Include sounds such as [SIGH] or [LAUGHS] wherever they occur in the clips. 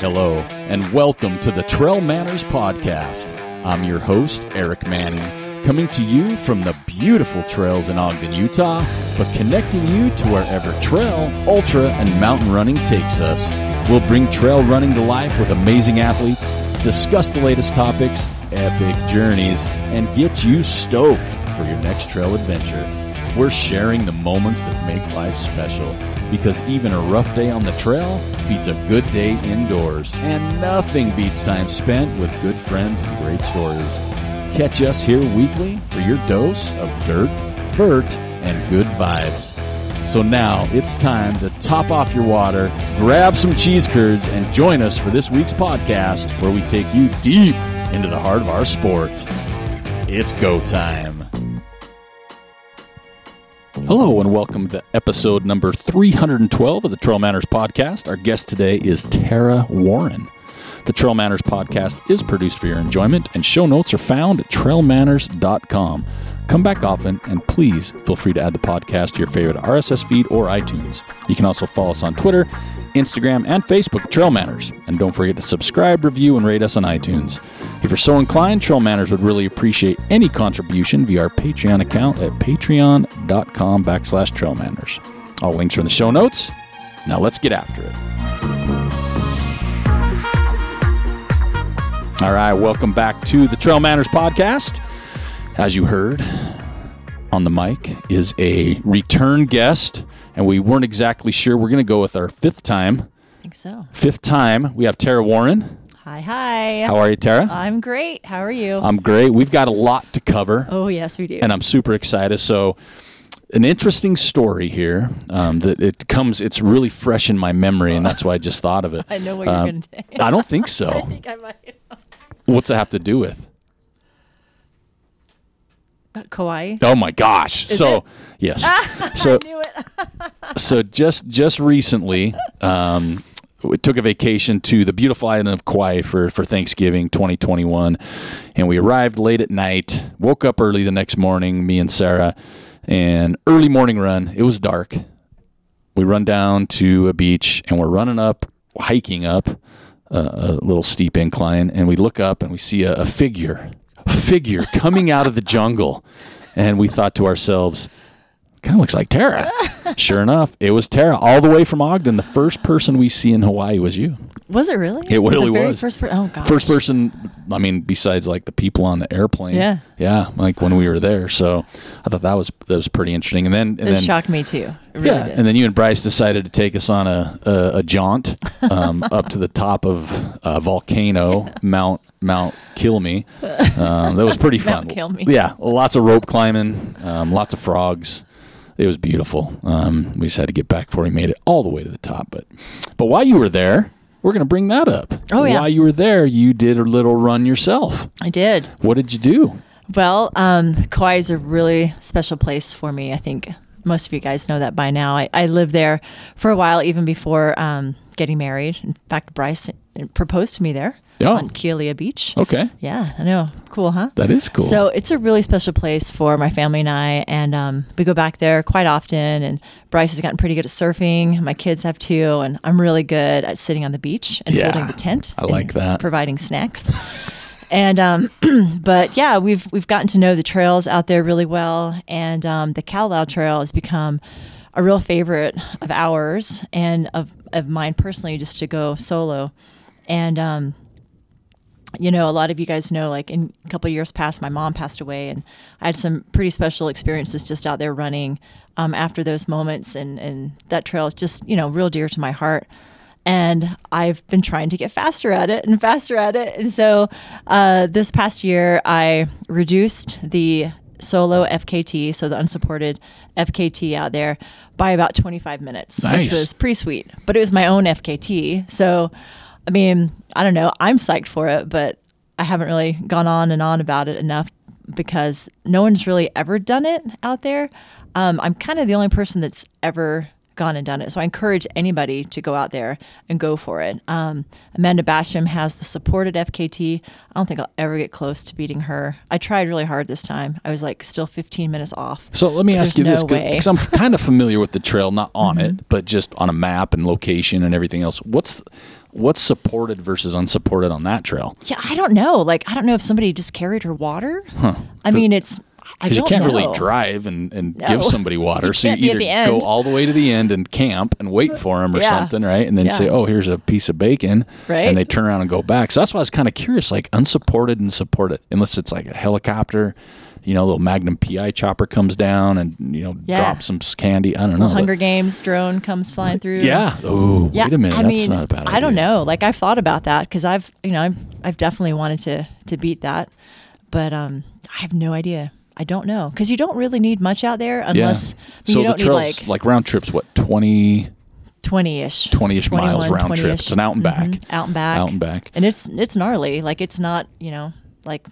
Hello, and welcome to the Trail Manners Podcast. I'm your host, Eric Manning, coming to you from the beautiful trails in Ogden, Utah, but connecting you to wherever trail, ultra, and mountain running takes us. We'll bring trail running to life with amazing athletes, discuss the latest topics, epic journeys, and get you stoked for your next trail adventure. We're sharing the moments that make life special because even a rough day on the trail beats a good day indoors, and nothing beats time spent with good friends and great stories. Catch us here weekly for your dose of dirt, dirt, and good vibes. So now it's time to top off your water, grab some cheese curds, and join us for this week's podcast where we take you deep into the heart of our sport. It's go time. Hello, and welcome to episode number 312 of the Trail Manners Podcast. Our guest today is Tara Warren. The Trail Manners Podcast is produced for your enjoyment, and show notes are found at trailmanners.com. Come back often, and please feel free to add the podcast to your favorite RSS feed or iTunes. You can also follow us on Twitter, Instagram, and Facebook Trail Manners. And don't forget to subscribe, review, and rate us on iTunes. If you're so inclined, Trail Manners would really appreciate any contribution via our Patreon account at patreon.com backslash Trail Manners. All links are in the show notes. Now let's get after it. All right, welcome back to the Trail Manners Podcast. As you heard, on the mic is a return guest, and we weren't exactly sure. We're going to go with our fifth time. I think so. Fifth time, we have Tara Warren. Hi, hi. How are you, Tara? I'm great. How are you? I'm great. We've got a lot to cover, oh, yes, we do. and I'm super excited. So, an interesting story here um, that it comes. It's really fresh in my memory, and that's why I just thought of it. [LAUGHS] I know what you're Um, going to say. I don't think so. [LAUGHS] I think I might. What's it have to do with? Uh, Kauai. Oh my gosh! so it? yes, [LAUGHS] so I knew it. So just just recently, um, we took a vacation to the beautiful island of Kauai for for Thanksgiving 2021, and we arrived late at night. Woke up early the next morning, me and Sarah, and early morning run. It was dark. We run down to a beach, and we're running up, hiking up a, a little steep incline, and we look up and we see a, a figure, a figure coming out of the jungle, and we thought to ourselves kind of looks like Tara. [LAUGHS] sure enough, it was Tara, all the way from Ogden. The first person we see in Hawaii was you. Was it really? It really the very was. First per- oh. First person, I mean, besides like the people on the airplane. Yeah. yeah, like when we were there. So I thought that was that was pretty interesting. And then and It then shocked me too. Really yeah, did. and then you and Bryce decided to take us on a a, a jaunt um, [LAUGHS] up to the top of uh, volcano Mount Mount Kill Me. Um, that was pretty [LAUGHS] fun. Mount Kill Me. Yeah, lots of rope climbing, um, lots of frogs. It was beautiful. Um, we just had to get back before we made it all the way to the top. But but while you were there, we're going to bring that up. Oh, yeah. While you were there, you did a little run yourself. I did. What did you do? Well, um, Kauai is a really special place for me. I think most of you guys know that by now. I, I lived there for a while, even before um, getting married. In fact, Bryce proposed to me there Oh. on Kealia Beach. Okay, Yeah, I know. Cool, huh? that is cool. So it's a really special place for my family and I, and um, we go back there quite often. And Bryce has gotten pretty good at surfing. My kids have too, and I'm really good at sitting on the beach and Yeah, holding the tent. I like and that. Providing snacks. [LAUGHS] and um, [CLEARS THROAT] but yeah, we've we've gotten to know the trails out there really well, and um, the Kalalau Trail has become a real favorite of ours and of of mine personally, just to go solo. And um, you know, a lot of you guys know, like in a couple of years past, my mom passed away, and I had some pretty special experiences just out there running um, after those moments, and and that trail is just you know real dear to my heart. And I've been trying to get faster at it and faster at it, and so uh, this past year I reduced the solo FKT, so the unsupported FKT out there, by about 25 minutes, Nice. which was pretty sweet. But it was my own FKT, so I mean, I don't know. I'm psyched for it, but I haven't really gone on and on about it enough because no one's really ever done it out there. Um, I'm kind of the only person that's ever gone and done it. So I encourage anybody to go out there and go for it. Um, Amanda Basham has the supported FKT. I don't think I'll ever get close to beating her. I tried really hard this time. I was like still 15 minutes off. So let me ask you this no. Mm-hmm. because I'm [LAUGHS] kind of familiar with the trail, not on it, but just on a map and location and everything else. What's what's supported versus unsupported on that trail? Yeah, I don't know. Like, I don't know if somebody just carried her water. I mean, it's. I Because you can't know. really drive and, and No. give somebody [LAUGHS] water. You so you can't be at either go all the way to the end and camp and wait for them or Yeah. something, right? And then Yeah. say, oh, here's a piece of bacon. Right. And they turn around and go back. So that's why I was kind of curious, like unsupported and supported, unless it's like a helicopter, you know, little Magnum PI chopper comes down and, you know, Yeah. drops some candy. I don't know. but- Hunger Games drone comes flying through. Yeah. Oh, Yeah, wait a minute. I That's mean, not a bad idea. I don't know. Like I've thought about that because I've, you know, I've, I've definitely wanted to to beat that, but um, I have no idea. I don't know because you don't really need much out there unless so you don't the need like like, round trips, what, 20, twenty ish, 20-ish miles round trip. It's an out and back. out and back, out and back? and it's it's gnarly. Like it's not you know like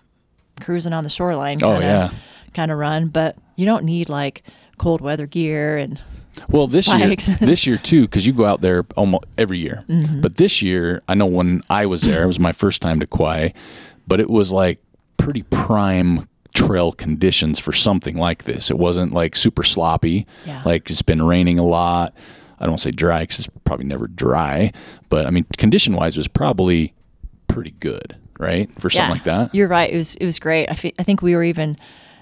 cruising on the shoreline. Oh, Kinda, yeah. kind of run, but you don't need like cold weather gear and Well, this spikes. year, [LAUGHS] this year too, because you go out there almost every year. Mm-hmm. But this year, I know when I was there, it was my first time to Kauai, but it was like pretty prime trail conditions for something like this. It wasn't like super sloppy. Yeah. Like it's been raining a lot. I don't say dry because it's probably never dry, but I mean, condition wise, was probably pretty good, right, for something like that. You're right. It was it was great. I, fe- I think we were even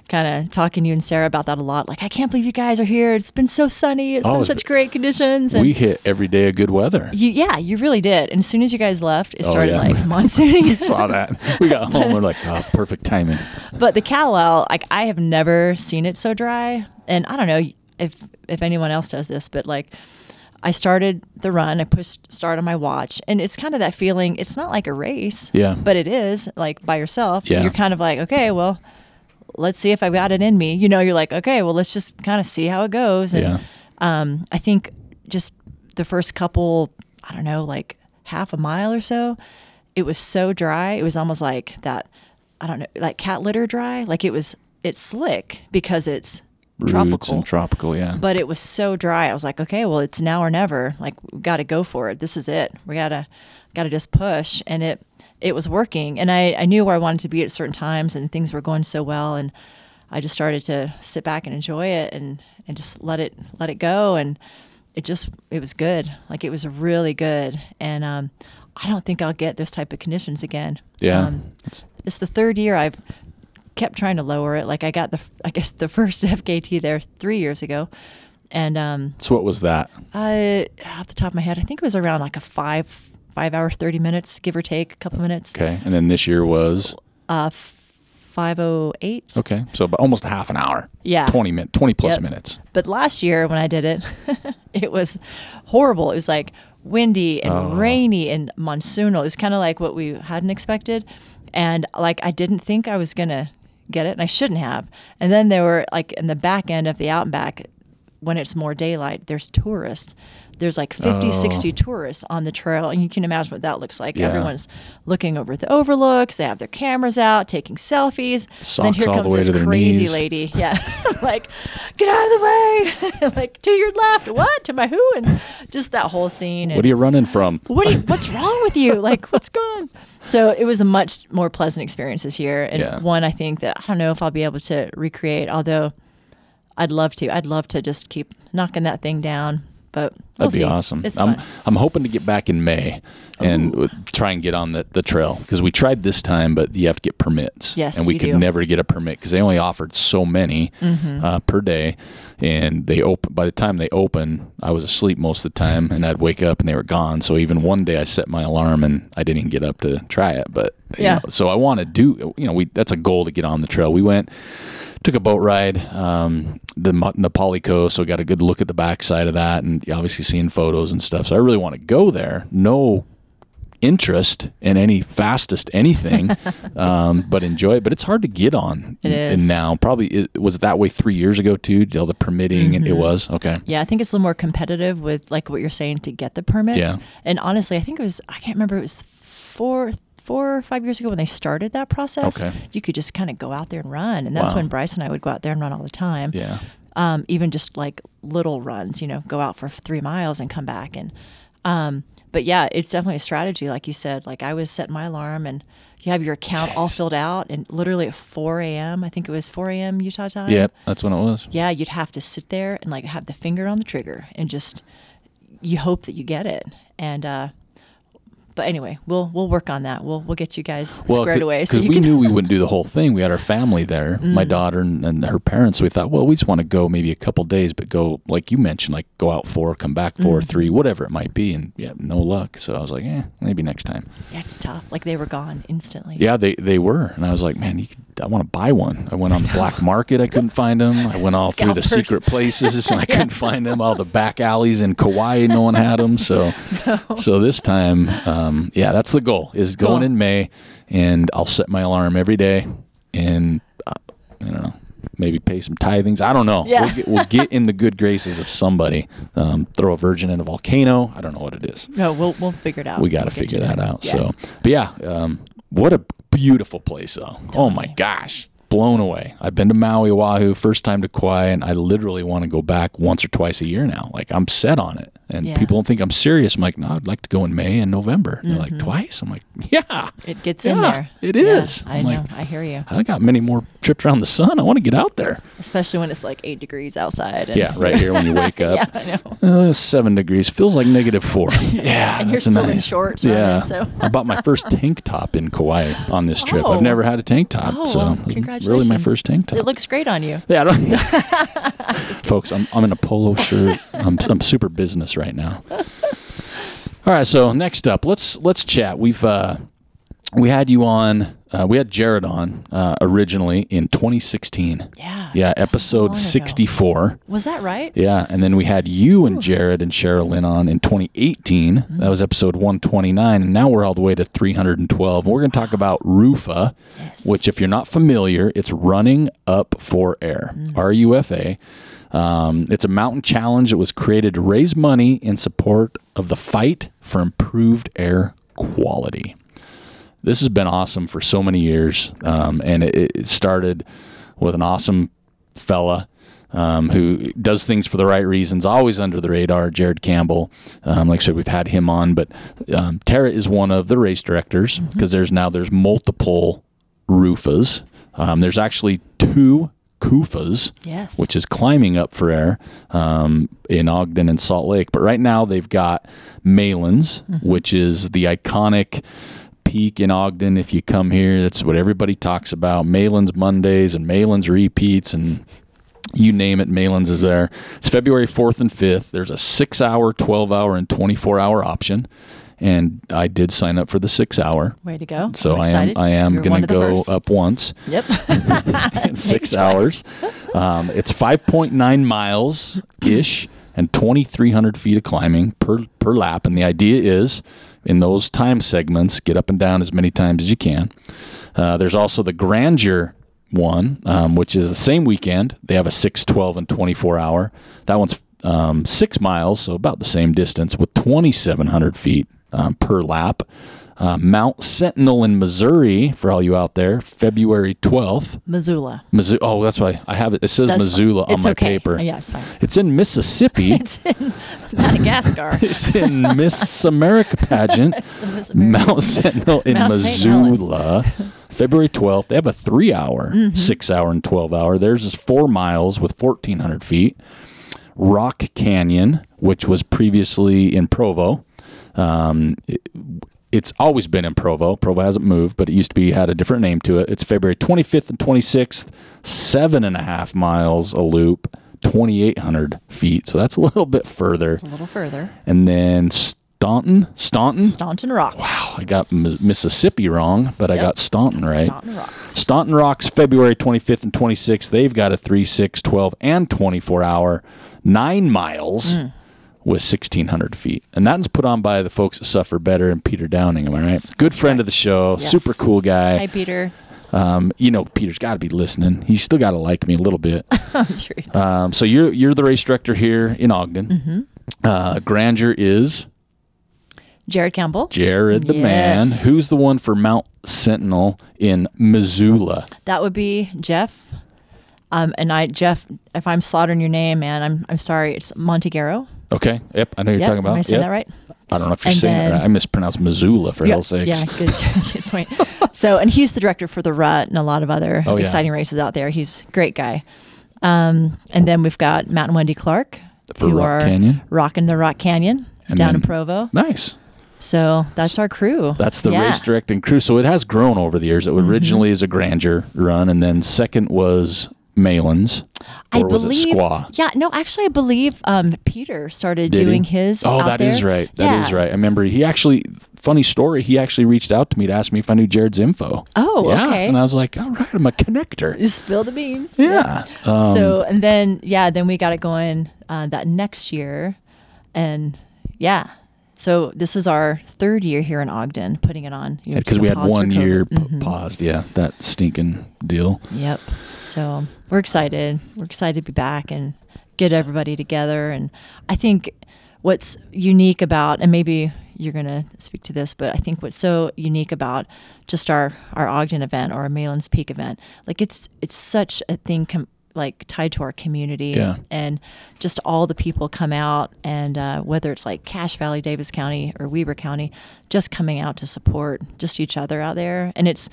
kind of talking to you and Sarah about that a lot. Like, I can't believe you guys are here. It's been so sunny. It's Oh, been such great conditions. And We hit every day of good weather. you, yeah, you really did. And as soon as you guys left, it Oh, started yeah. like monsooning. [LAUGHS] Saw that. We got home. We're like, oh, perfect timing. but the Kalalau, like I have never seen it so dry. And I don't know if if anyone else does this, but like I started the run, I pushed start on my watch, and it's kind of that feeling. It's not like a race, Yeah. but it is like by yourself. Yeah. You're kind of like, okay, well, let's see if I've got it in me. You know, you're like, okay, well, let's just kind of see how it goes. And Yeah. um, I think just the first couple, I don't know, like half a mile or so, it was so dry. It was almost like that, I don't know, like cat litter dry. Like it was, it's slick because it's Roots tropical. and tropical, yeah. but it was so dry. I was like, okay, well, it's now or never. Like we got to go for it. This is it. We gotta, gotta just push. And it, it was working. And I, I knew where I wanted to be at certain times, and things were going so well. And I just started to sit back and enjoy it, and and just let it let it go. And it just it was good. Like it was really good. And um, I don't think I'll get those type of conditions again. Yeah. Um, It's- it's the third year I've kept trying to lower it. Like I got the, [LAUGHS] I guess the first [LAUGHS] FKT there three years ago, and um, so what was that? I off the top of my head, I think it was around like a five five hour thirty minutes, give or take, a couple minutes. Okay. And then this year was Uh, five oh eight. okay. So about almost a half an hour. Yeah. 20 min 20 plus Yep. minutes. But last year when I did it, [LAUGHS] it was horrible. It was like windy and Oh. rainy and monsoonal. It was kind of like what we hadn't expected. And like I didn't think I was going to get it and I shouldn't have. And then there were like in the back end of the out and back, when it's more daylight, there's tourists. There's like 50, 60 tourists on the trail, and you can imagine what that looks like. Oh. Yeah. Everyone's looking over the overlooks. They have their cameras out, taking selfies. then here comes this crazy knees. lady. Yeah, [LAUGHS] like get out of the way. [LAUGHS] like to your left. What to my who? And just that whole scene. And What are you running from? [LAUGHS] what are you, what's wrong with you? Like, what's going on? So it was a much more pleasant experience this year, and Yeah. one I think that I don't know if I'll be able to recreate. Although I'd love to. I'd love to just keep knocking that thing down. But we'll That'd be see. awesome. It's I'm fun. I'm hoping to get back in May and w- try and get on the, the trail because we tried this time, but you have to get permits. Yes, and we you could do. never get a permit because they only offered so many Mm-hmm. uh, per day, and they open. By the time they open, I was asleep most of the time, and I'd wake up and they were gone. So even one day, I set my alarm and I didn't even get up to try it. But you Yeah. know, so I want to do. You know, we that's a goal to get on the trail. We went took a boat ride, um, the Na Pali coast, so got a good look at the backside of that, and obviously seeing photos and stuff. So I really want to go there. No interest in any fastest anything, [LAUGHS] um, but enjoy it. But it's hard to get on. It And now probably it, was it that way three years ago too. All the permitting it Mm-hmm. was okay. Yeah, I think it's a little more competitive with like what you're saying to get the permits. Yeah. And honestly, I think it was I can't remember it was four four or five years ago when they started that process. Okay. You could just kind of go out there and run. And that's Wow. when Bryce and I would go out there and run all the time. Yeah. Um, even just like little runs, you know, go out for three miles and come back and um but yeah, it's definitely a strategy, like you said. Like I was setting my alarm and you have your account all filled out and literally at four AM, I think it was four AM Utah time Yep. That's when it was. yeah, you'd have to sit there and like have the finger on the trigger and just you hope that you get it. And uh, but anyway, we'll we'll work on that. We'll we'll get you guys Well, squared away. because you we can, Mm. knew we [LAUGHS] wouldn't do the whole thing. We had our family there, my daughter and, and her parents. So We thought, well, we just want to go maybe a couple days, but go like you mentioned, like go out four, come back 4 Mm. three, whatever it might be. And yeah, no luck. So I was like, eh, maybe next time. That's tough. Like they were gone instantly. Yeah, they they were, and I was like, man, you could, I want to buy one. I went on the black market, I couldn't find them. I went all through the secret places, [LAUGHS] and I couldn't find them. All the back alleys in Kauai, no one had them. So, [LAUGHS] so this time, um, yeah, that's the goal: is going Cool. in May, and I'll set my alarm every day, and uh, I don't know. Maybe pay some tithings. I don't know. Yeah. We'll, get, we'll get in the good graces of somebody. Um, throw a virgin in a volcano. I don't know what it is No, we'll we'll figure it out. we got to We'll get figure that out. Yeah. So, but yeah, um, what a beautiful place, though. Oh my gosh, blown away. I've been to Maui, Oahu, first time to Kauai, and I literally want to go back once or twice a year now. Like I'm set on it, and Yeah. people don't think I'm serious. I'm like, no, I'd like to go in May and November. And They're like twice. I'm like, yeah, it gets in there. It is. Yeah. I know. like- I hear you. I got many more trips around the sun. I want to get out there. Especially when it's like eight degrees outside. Yeah, right here when you [LAUGHS] wake up. yeah, I know. Uh, seven degrees feels like negative four. [LAUGHS] Yeah, And you're still in nice. shorts, Yeah, right? So- [LAUGHS] I bought my first tank top in Kauai on this trip. Oh. I've never had a tank top, Oh, so well, congratulations. really my first tank top. It looks great on you. yeah, I don't, folks, I'm I'm in a polo shirt. I'm I'm super business right now. All right, so next up, let's let's chat. We've uh, we had you on. Uh, we had Jared on uh, originally in 2016. Yeah. Yeah, episode ago. 64. Was that right? Yeah, and then we had you and Jared and Sherilyn on in 2018. Mm-hmm. That was episode 129, and now we're all the way to 312. We're going to talk about RUFA, Yes. which, if you're not familiar, it's running up for air. Mm. R U F A. Um, it's a mountain challenge that was created to raise money in support of the fight for improved air quality this has been awesome for so many years, um, and it, it started with an awesome fella um, who does things for the right reasons, always under the radar. Jared Campbell, um, like I said, we've had him on, but um, Tara is one of the race directors because there's now there's multiple Rufas. Um, there's actually two CUFAs Yes. which is climbing up for air um, in Ogden and Salt Lake. But right now they've got Malan's, which is the iconic peak in Ogden. If you come here, that's what everybody talks about. Malan's Mondays and Malan's repeats and you name it, Malan's is there. It's February 4th and 5th. There's a six hour, 12 hour, and 24 hour option. And I did sign up for the six hour. Way to go. So I am. I am You're gonna go first. up once Yep. [LAUGHS] [LAUGHS] in six hours. Um, it's 5.9 miles ish and 2,300 feet of climbing per per lap. And the idea is, in those time segments, get up and down as many times as you can. Uh, there's also the Grandeur one, um, which is the same weekend. They have a 6, 12, and 24 hour. That one's um, six miles, so about the same distance, with 2,700 feet um, per lap. Uh, Mount Sentinel in Missouri, for all you out there, February 12th. Missoula. Missoula. Oh, that's why I have it. It says That's Missoula on my okay. paper. Yeah, it's fine. It's in Mississippi. [LAUGHS] It's in Madagascar. [LAUGHS] it's in Miss America pageant. [LAUGHS] the Miss America. Mount Sentinel in Mount Missoula, February 12th. They have a three hour, Mm-hmm. six hour, and 12 hour. Theirs is four miles with 1,400 feet. Rock Canyon, which was previously in Provo. Um, it- it's always been in Provo. Provo hasn't moved, but it used to be had a different name to it. It's February 25th and 26th, seven and a half miles a loop, 2,800 feet. So that's a little bit further. a little further. And then Staunton, Staunton. Staunton Rocks. Wow, I got Mi- Mississippi wrong, but I got Staunton right. Staunton Rocks. Staunton Rocks, February 25th and 26th. They've got a 3, 6, 12, and 24 hour, nine miles Mm. With 1,600 feet. And that one's put on by the folks that suffer better and Peter Downing. Am I right? Good that's friend right. of the show, Yes. super cool guy. Hi, Peter. Um, you know, Peter's got to be listening. He's still got to like me a little bit. [LAUGHS] I'm sure. Um, so you're you're the race director here in Ogden. Mm-hmm. Uh, Grandeur is Jared Campbell. Jared the man. Who's the one for Mount Sentinel in Missoula? That would be Jeff. Um, and I, Jeff, if I'm slaughtering your name, man, I'm I'm sorry. It's Montegaro. Okay. Yep. I know you're Yep, talking about. Am I saying Yep. that right? I don't know if you're And saying it right. I mispronounced Missoula for hell's sakes. Yeah, good, [LAUGHS] good point. So, and he's the director for the Rut and a lot of other Oh, yeah. exciting races out there. He's a great guy. Um, and then we've got Matt and Wendy Clark, For who Rock are Canyon? rocking the Rock Canyon And down in Provo. Nice. So that's our crew. That's the Yeah. race directing crew. So it has grown over the years. It Mm-hmm. originally is a grandeur run, and then second was Malan's, I believe. Squaw? Yeah, no, actually, I believe um, Peter started Did he? doing his. Oh, that is there. right. That is Yeah. right. I remember he actually. Funny story. He actually reached out to me to ask me if I knew Jared's info. Oh, yeah. okay. And I was like, all right, I'm a connector. You Spill the beans. Yeah. Um, so and then yeah, then we got it going uh, that next year, and yeah. So this is our third year here in Ogden, putting it on. you know, because took we had one year p- Mhm. paused. Yeah, that stinking deal. Yep. So we're excited. We're excited to be back and get everybody together. And I think what's unique about, and maybe you're going to speak to this, but I think what's so unique about just our, our Ogden event or our Malan's Peak event, like it's, it's such a thing com- like tied to our community Yeah. and just all the people come out and uh, whether it's like Cache Valley, Davis County or Weber County, just coming out to support just each other out there. And it's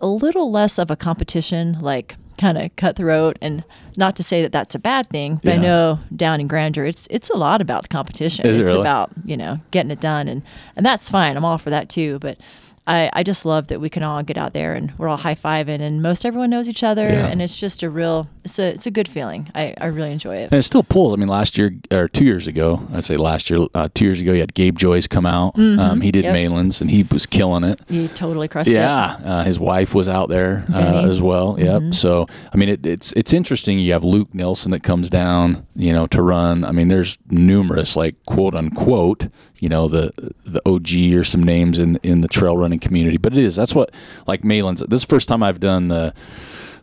a little less of a competition, like kind of cutthroat. And not to say that that's a bad thing, but I know down in Grandeur, it's it's a lot about the competition. Is it it's really? about you know getting it done, and and that's fine. I'm all for that too. But I, I just love that we can all get out there and we're all high fiving, and most everyone knows each other, Yeah. and it's just a real it's a it's a good feeling. I, I really enjoy it. And it still pulls. I mean, last year or two years ago, I say last year, uh, two years ago, you had Gabe Joyce come out. Um, he did Mm-hmm. Yep. Malan's and he was killing it. He totally crushed it. Yeah, uh, his wife was out there uh, as well. Yep. Mm-hmm. So I mean, it, it's it's interesting. You have Luke Nelson that comes down, you know, to run. I mean, there's numerous like quote unquote, you know, the the OG or some names in in the trail running community. But it is that's what like Malan's. This is the first time I've done the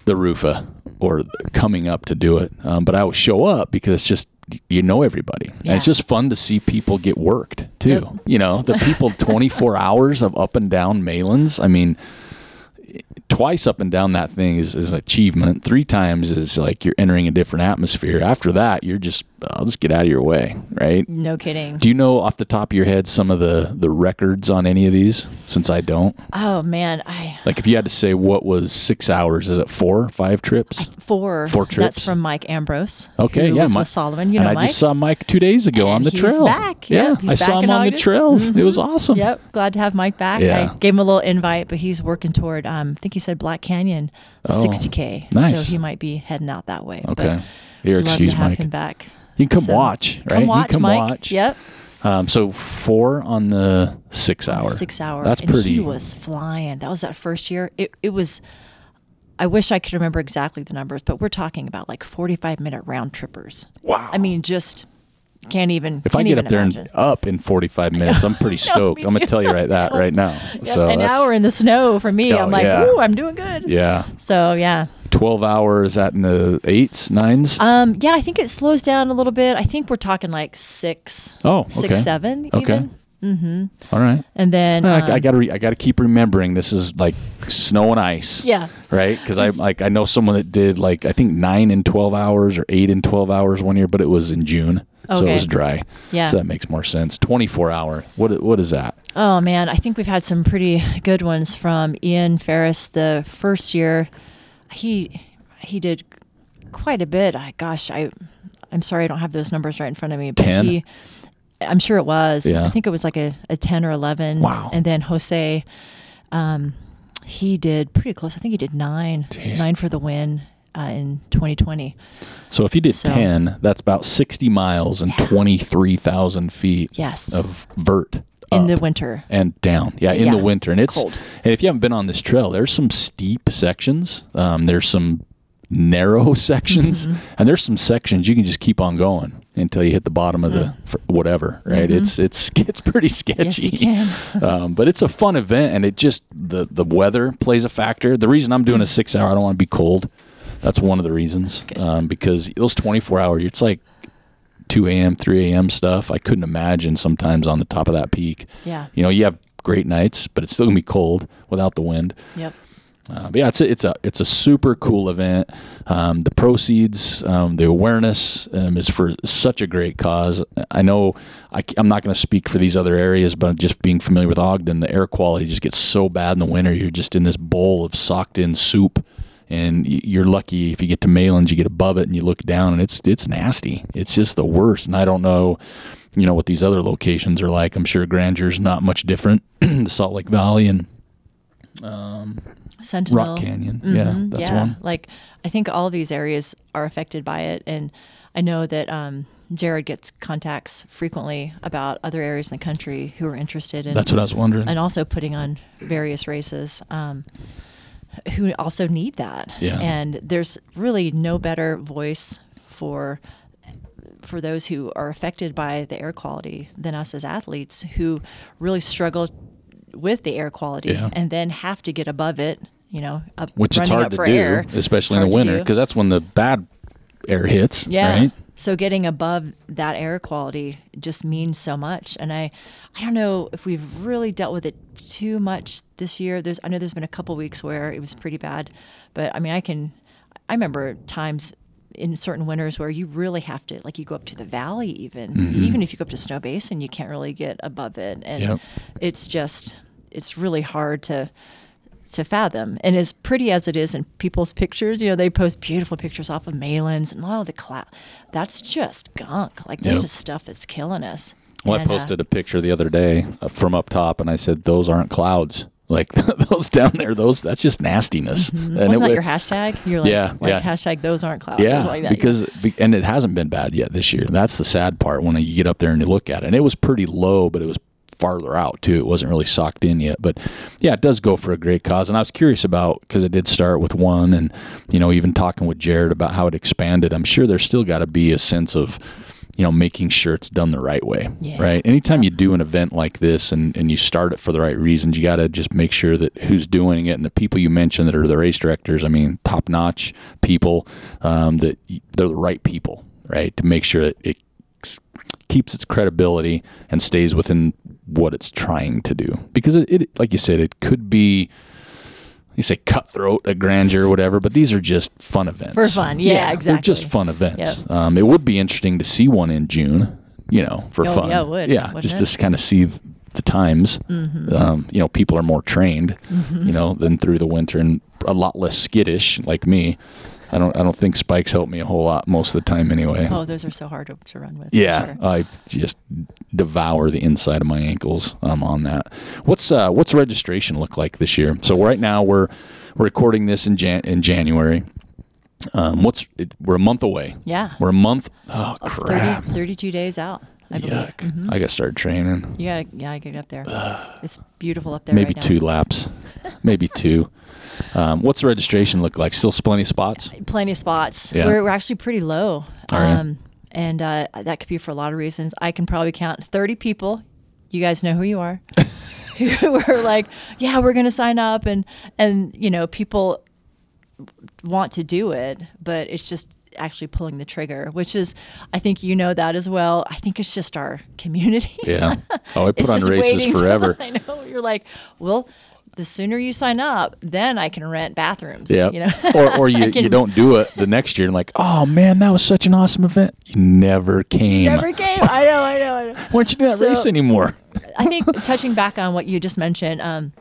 the Rufa or coming up to do it. Um, but I always show up because it's just you know everybody, and it's just fun to see people get worked too. Yep. You know, the people [LAUGHS] 24 hours of up and down Malans. I mean, twice up and down that thing is, is an achievement. Three times is like you're entering a different atmosphere. After that, you're just I'll just get out of your way, right? No kidding. Do you know off the top of your head some of the the records on any of these? Since I don't, Oh man, I like if you had to say what was six hours, is it four, five trips? four. Four trips. That's from Mike Ambrose. Okay, yeah, Mike- Solomon. You and I Mike. just saw Mike two days ago on And the he's trail. back. Yeah, I saw him on the August. trails. It was Mhm. awesome. Yep, glad to have Mike back. Yeah. I gave him a little invite, but he's working toward. Um, I think he said Black Canyon, the Oh, 60k. nice. So he might be heading out that way. Okay, But you're love excused, to have Mike. him back. You can come So, watch, right? Come watch, you can Mike. watch. Yep. Um, so four on the six hour. Six hour. That's and pretty. He was flying. That was that first year. It it was. I wish I could remember exactly the numbers, but we're talking about like 45 minute round trippers. wow. I mean, just can't even. if I can't get even up there imagine. and up in 45 minutes, I'm pretty [LAUGHS] stoked. me I'm gonna tell you right that right now. Yep, [LAUGHS] so an hour in the snow for me. Oh, I'm like, yeah. ooh, I'm doing good. Yeah, So yeah, 12 hours at in the eights, nines. um, yeah, I think it slows down a little bit. I think we're talking like six, oh, okay. six, seven, Okay. even. Mm-hmm. All right. And then I, I um, gotta re- I gotta keep remembering this is like snow and ice. yeah, Right, because I like I know someone that did like I think nine and twelve hours or eight and twelve hours one year, but it was in June, so it was dry. yeah. So that makes more sense. Twenty four hour. What what is that? Oh man, I think we've had some pretty good ones from Ian Ferris. The first year, he he did quite a bit. I gosh, I I'm sorry I don't have those numbers right in front of me, but 10? he I'm sure it was. Yeah. I think it was like a, a ten or eleven. Wow. And then Jose, um, he did pretty close. I think he did nine, Jeez. nine for the win uh, in 2020. So if you did So- ten, that's about sixty miles and three thousand feet Yes, of vert in the winter. and down. Yeah, in Yeah, the winter, and it's cold. and if you haven't been on this trail, there's some steep sections. Um, there's some narrow [LAUGHS] sections, Mm-hmm. and there's some sections you can just keep on going until you hit the bottom of the whatever. Right? It's it's [LAUGHS] it's pretty Mm-hmm. Yes, sketchy. can. [LAUGHS] um, but it's a fun event, and it just the the weather plays a factor. The reason I'm doing a six hour, I don't want to be cold. That's one of the reasons. Um, because those 24 hour, it's like 2 a.m., 3 a.m. stuff. I couldn't imagine sometimes on the top of that peak. Yeah. You know, you have great nights, but it's still gonna be cold without the wind. Yep. Uh, but yeah, it's a, it's a it's a super cool event. Um, the proceeds, um, the awareness um, is for such a great cause. I know I, am not going to speak for these other areas, but just being familiar with Ogden, the air quality just gets so bad in the winter. You're just in this bowl of socked in soup, and you're lucky if you get to Malan's, you get above it and you look down, and it's it's nasty. It's just the worst. And I don't know you know what these other locations are like. I'm sure Grandeur's not much different. [CLEARS THROAT] the Salt Lake Valley and Sentinel. Rock Canyon. Yeah, Mhm, that's yeah. one. Like I think all these areas are affected by it, and I know that um, Jared gets contacts frequently about other areas in the country who are interested in That's what I was wondering. and also putting on various races um, who also need that. Yeah. And there's really no better voice for for those who are affected by the air quality than us as athletes who really struggle with the air quality Yeah. and then have to get above it. You know, up, Which it's hard to do, air. especially in the winter, because that's when the bad air hits. Yeah. Right. So getting above that air quality just means so much. And I I don't know if we've really dealt with it too much this year. There's I know there's been a couple weeks where it was pretty bad, but I mean I can I remember times in certain winters where you really have to like you go up to the valley even Mm-hmm. even if you go up to Snow Basin you can't really get above it and Yep. it's just it's really hard to to fathom. And as pretty as it is in people's pictures, you know, they post beautiful pictures off of Malans and oh, the cloud. That's just gunk. Like that's Yep. just stuff that's killing us. Well, I And, uh, posted a picture the other day uh, from up top, and I said those aren't clouds. Like [LAUGHS] those down there, those that's just nastiness. And Mm-hmm. wasn't it that your hashtag? You're like, Yeah, like yeah. hashtag those aren't clouds. Yeah, like that. because be- and it hasn't been bad yet this year. That's the sad part when you get up there and you look at it. And it was pretty low, but it was farther out too. It wasn't really socked in yet. But yeah, it does go for a great cause. And I was curious about because it did start with one, and you know, even talking with Jared about how it expanded. I'm sure there's still got to be a sense of you know making sure it's done the right way Yeah. right? Anytime you do an event like this and, and you start it for the right reasons you got to just make sure that who's doing it and the people you mentioned that are the race directors i mean top notch people um, that they're the right people right? To make sure that it keeps its credibility and stays within what it's trying to do. Because it, it like you said it could be you say cutthroat a grandeur or whatever but these are just fun events For fun. Yeah, they're just fun events Yep. um, it would be interesting to see one in june you know for Oh, fun yeah, it would, yeah just it? Mm-hmm. to kind of see the times um, you know people are more trained you know than through the winter and a lot less skittish like me i don't i don't think spikes help me a whole lot most of the time anyway oh, those are so hard to, to run with. yeah, sure. I just devour the inside of my ankles. I'm on that. What's uh, what's registration look like this year? So right now we're recording this in Jan- in January. Um, what's it, we're a month away. Yeah. We're a month. Oh 30, crap! 32 days out. I. Yuck! I got to start training. You gotta, yeah, get up there. it's beautiful up there. Maybe right now. two laps. Maybe two. [LAUGHS] Um, what's the registration look like? Still plenty of spots. plenty of spots. Yeah. We're, we're actually pretty low. Right. Um, and uh, that could be for a lot of reasons. I can probably count 30 people. You guys know who you are. [LAUGHS] [LAUGHS] who are like, yeah, we're going to sign up. And, and, you know, people want to do it, but it's just actually pulling the trigger, which is, I think you know that as well. I think it's just our community. Yeah. [LAUGHS] Oh, I put on races till- forever. I know. You're like, well, the sooner you sign up, then I can rent bathrooms. Yeah. You know? or or [LAUGHS] you, can- you don't do it the next year and like, oh man, that was such an awesome event. You never came. Never came. I know, I know, I know. [LAUGHS] Why don't you do that So- race anymore? [LAUGHS] I think touching back on what you just mentioned, um,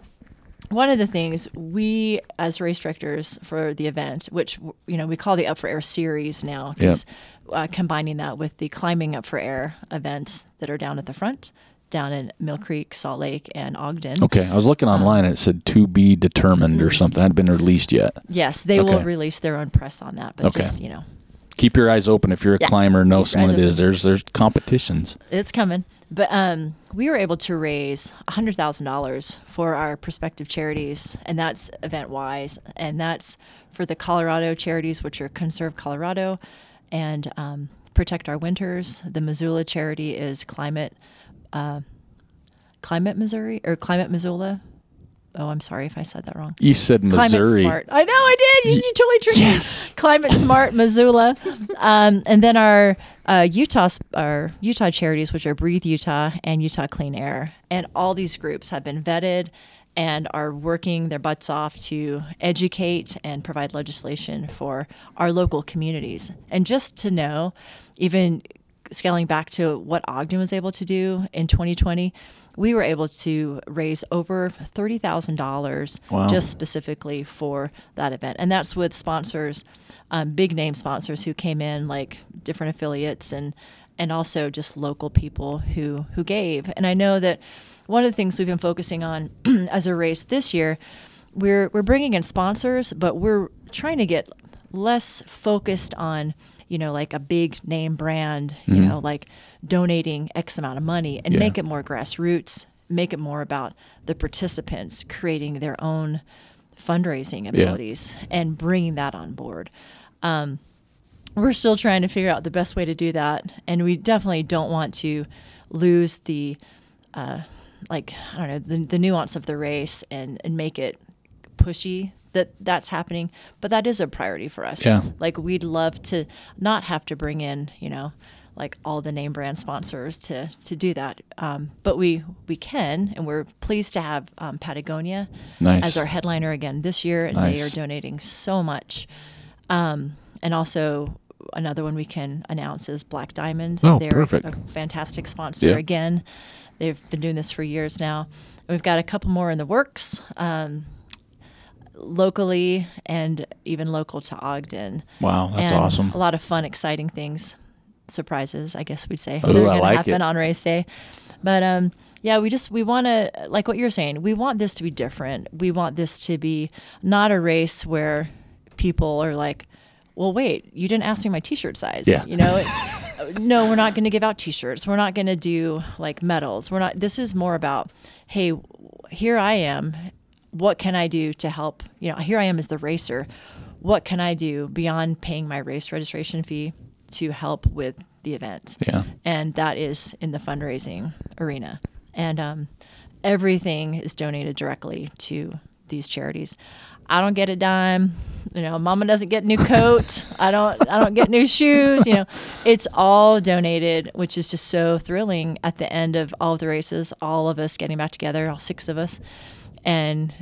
one of the things we as race directors for the event, which you know we call the Up for Air series now, 'cause, uh, combining that with the climbing Up for Air events that are down at the front, down in Mill Creek, Salt Lake, and Ogden. Okay, I was looking Um, online and it said to be determined or something. Hadn't been released yet. Yes, they will release their own press on that, but Okay. just you know, Keep your eyes open if you're a Yeah. climber. Know Keep someone eyes it is. There's there's competitions. it's coming. But um, we were able to raise hundred thousand dollars for our prospective charities, and that's event wise, and that's for the Colorado charities, which are Conserve Colorado and um, Protect Our Winters. The Missoula charity is Climate uh, Climate Missouri or Climate Missoula. Oh, I'm sorry if I said that wrong. You said Missouri. Climate. Smart. I know I did. You, you totally tricked me. Yes. Climate Smart Missoula, um, and then our uh, Utah our Utah charities, which are Breathe Utah and Utah Clean Air, and all these groups have been vetted and are working their butts off to educate and provide legislation for our local communities. And just to know, even scaling back to what Ogden was able to do in 2020, we were able to raise over thirty thousand dollars Wow. just specifically for that event, and that's with sponsors, um, big name sponsors who came in like different affiliates and and also just local people who who gave. And I know that one of the things we've been focusing on [CLEARS THROAT] as a race this year, we're we're bringing in sponsors, but we're trying to get less focused on you know like a big name brand, you Mm-hmm. know like donating X amount of money, and Yeah. make it more grassroots, make it more about the participants creating their own fundraising abilities and bringing that on board. Um, we're still trying to figure out the best way to do that, and we definitely don't want to lose the uh, like I don't know the, the nuance of the race and and make it pushy that that's happening. But that is a priority for us. Yeah. Like we'd love to not have to bring in you know like all the name brand sponsors to to do that. Um, but we we can, and we're pleased to have um, Patagonia Nice. as our headliner again this year, and they are donating so much. Um, and also another one we can announce is Black Diamond. Oh, They're perfect. a fantastic sponsor Yeah. again. They've been doing this for years now. And we've got a couple more in the works. Um, locally and even local to Ogden. Wow, that's And awesome. A lot of fun, exciting things, surprises, I guess we'd say. Ooh, that are I gonna happen it. on race day. But um, yeah, we just we want to like what you're saying. We want this to be different. We want this to be not a race where people are like, "Well, wait, you didn't ask me my T-shirt size." Yeah. You know. [LAUGHS] No, we're not going to give out T-shirts. We're not going to do like medals. We're not. This is more about, hey, here I am. What can I do to help? You know, here I am as the racer. What can I do beyond paying my race registration fee to help with the event? Yeah. and that is in the fundraising arena. And um, everything is donated directly to these charities. I don't get a dime. You know, Mama doesn't get new coat. I don't. I don't get new shoes. You know, it's all donated, which is just so thrilling. At the end of all of the races, all of us getting back together, all six of us, and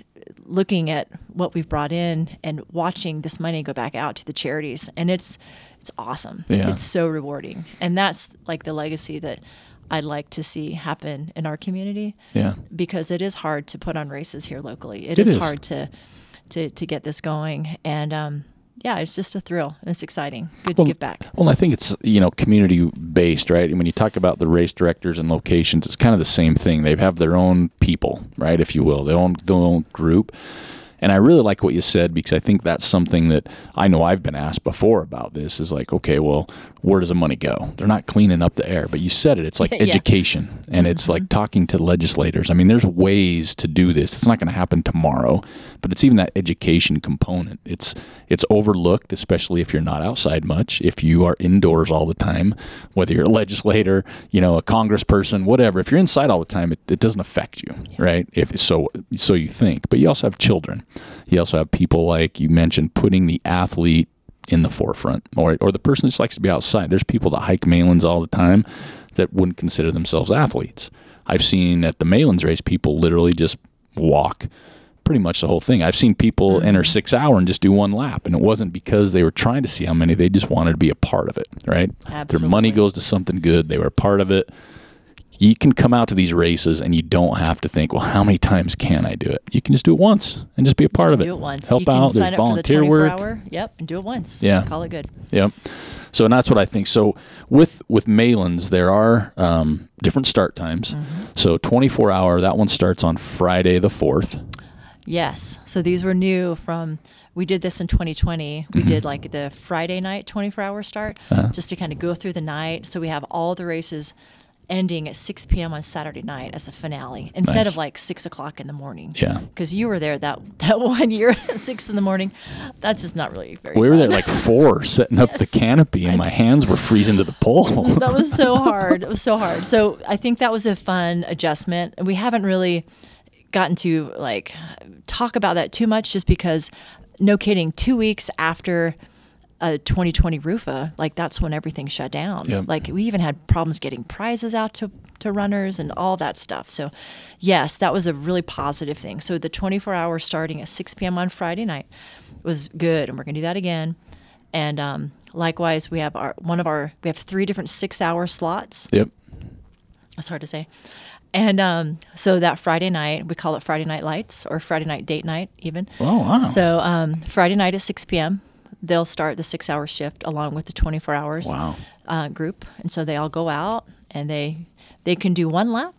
looking at what we've brought in and watching this money go back out to the charities, and it's it's awesome. Yeah. It's so rewarding, and that's like the legacy that I'd like to see happen in our community Yeah. because it is hard to put on races here locally. It it is, is. hard to to to get this going, and um, yeah, it's just a thrill. It's exciting. Good to Well, give back. Well, I think it's you know community based, right? And when you talk about the race directors and locations, it's kind of the same thing. They have their own people, right, if you will, their own their own group. And I really like what you said because I think that's something that I know I've been asked before about this is like, okay, well, where does the money go? They're not cleaning up the air, but you said it. It's like [LAUGHS] Yeah. Mm-hmm. education and it's like talking to legislators. I mean, there's ways to do this. It's not going to happen tomorrow, but it's even that education component. It's it's overlooked, especially if you're not outside much. If you are indoors all the time, whether you're a legislator, you know, a congressperson, whatever. If you're inside all the time, it, it doesn't affect you, right? If so, so you think. But you also have children. You also have people like you mentioned putting the athlete in the forefront, or or the person who just likes to be outside. There's people that hike Malans all the time that wouldn't consider themselves athletes. I've seen at the Malans race people literally just walk pretty much the whole thing. I've seen people mm-hmm. enter six hour and just do one lap, and it wasn't because they were trying to see how many. They just wanted to be a part of it, right? Their money goes to something good. They were a part of it. You can come out to these races and you don't have to think, well, how many times can I do it? You can just do it once and just be a part of it. Do it once. Help you out. There's the volunteer 24 work. hour. Yep, and do it once. Yeah. call it good. Yep. So, and that's what I think. So, with with Malans, there are um, different start times. Mm-hmm. So, 24 hour. That one starts on Friday the fourth. Yes. So these were new from. We did this in 2020. Mm-hmm. We did like the Friday night 24 hour start Uh-huh. just to kind of go through the night. So we have all the races ending at 6 p.m. on Saturday night as a finale instead Nice. of like 6 o'clock in the morning. Yeah. Because you were there that, that [LAUGHS] one year at 6 in the morning. That's just not really very We were there like four, setting up the canopy, and my hands were freezing to the pole. [LAUGHS] that was so hard. It was so hard. So I think that was a fun adjustment. We haven't really gotten to like talk about that too much just because no kidding, two weeks after a 2020 Rufa, like that's when everything shut down. Yep. Like we even had problems getting prizes out to, to runners and all that stuff. So yes, that was a really positive thing. So the 24 hours starting at 6 p.m. on Friday night was good. And we're going to do that again. And um, likewise, we have our one of our we have three different six hour slots. yep. It's hard to say. And um, so that Friday night, we call it Friday Night Lights or Friday Night Date Night, even. Oh, wow. So um, Friday night at 6 p.m., they'll start the six hour shift along with the 24 hours. Wow. uh, group, and so they all go out and they they can do one lap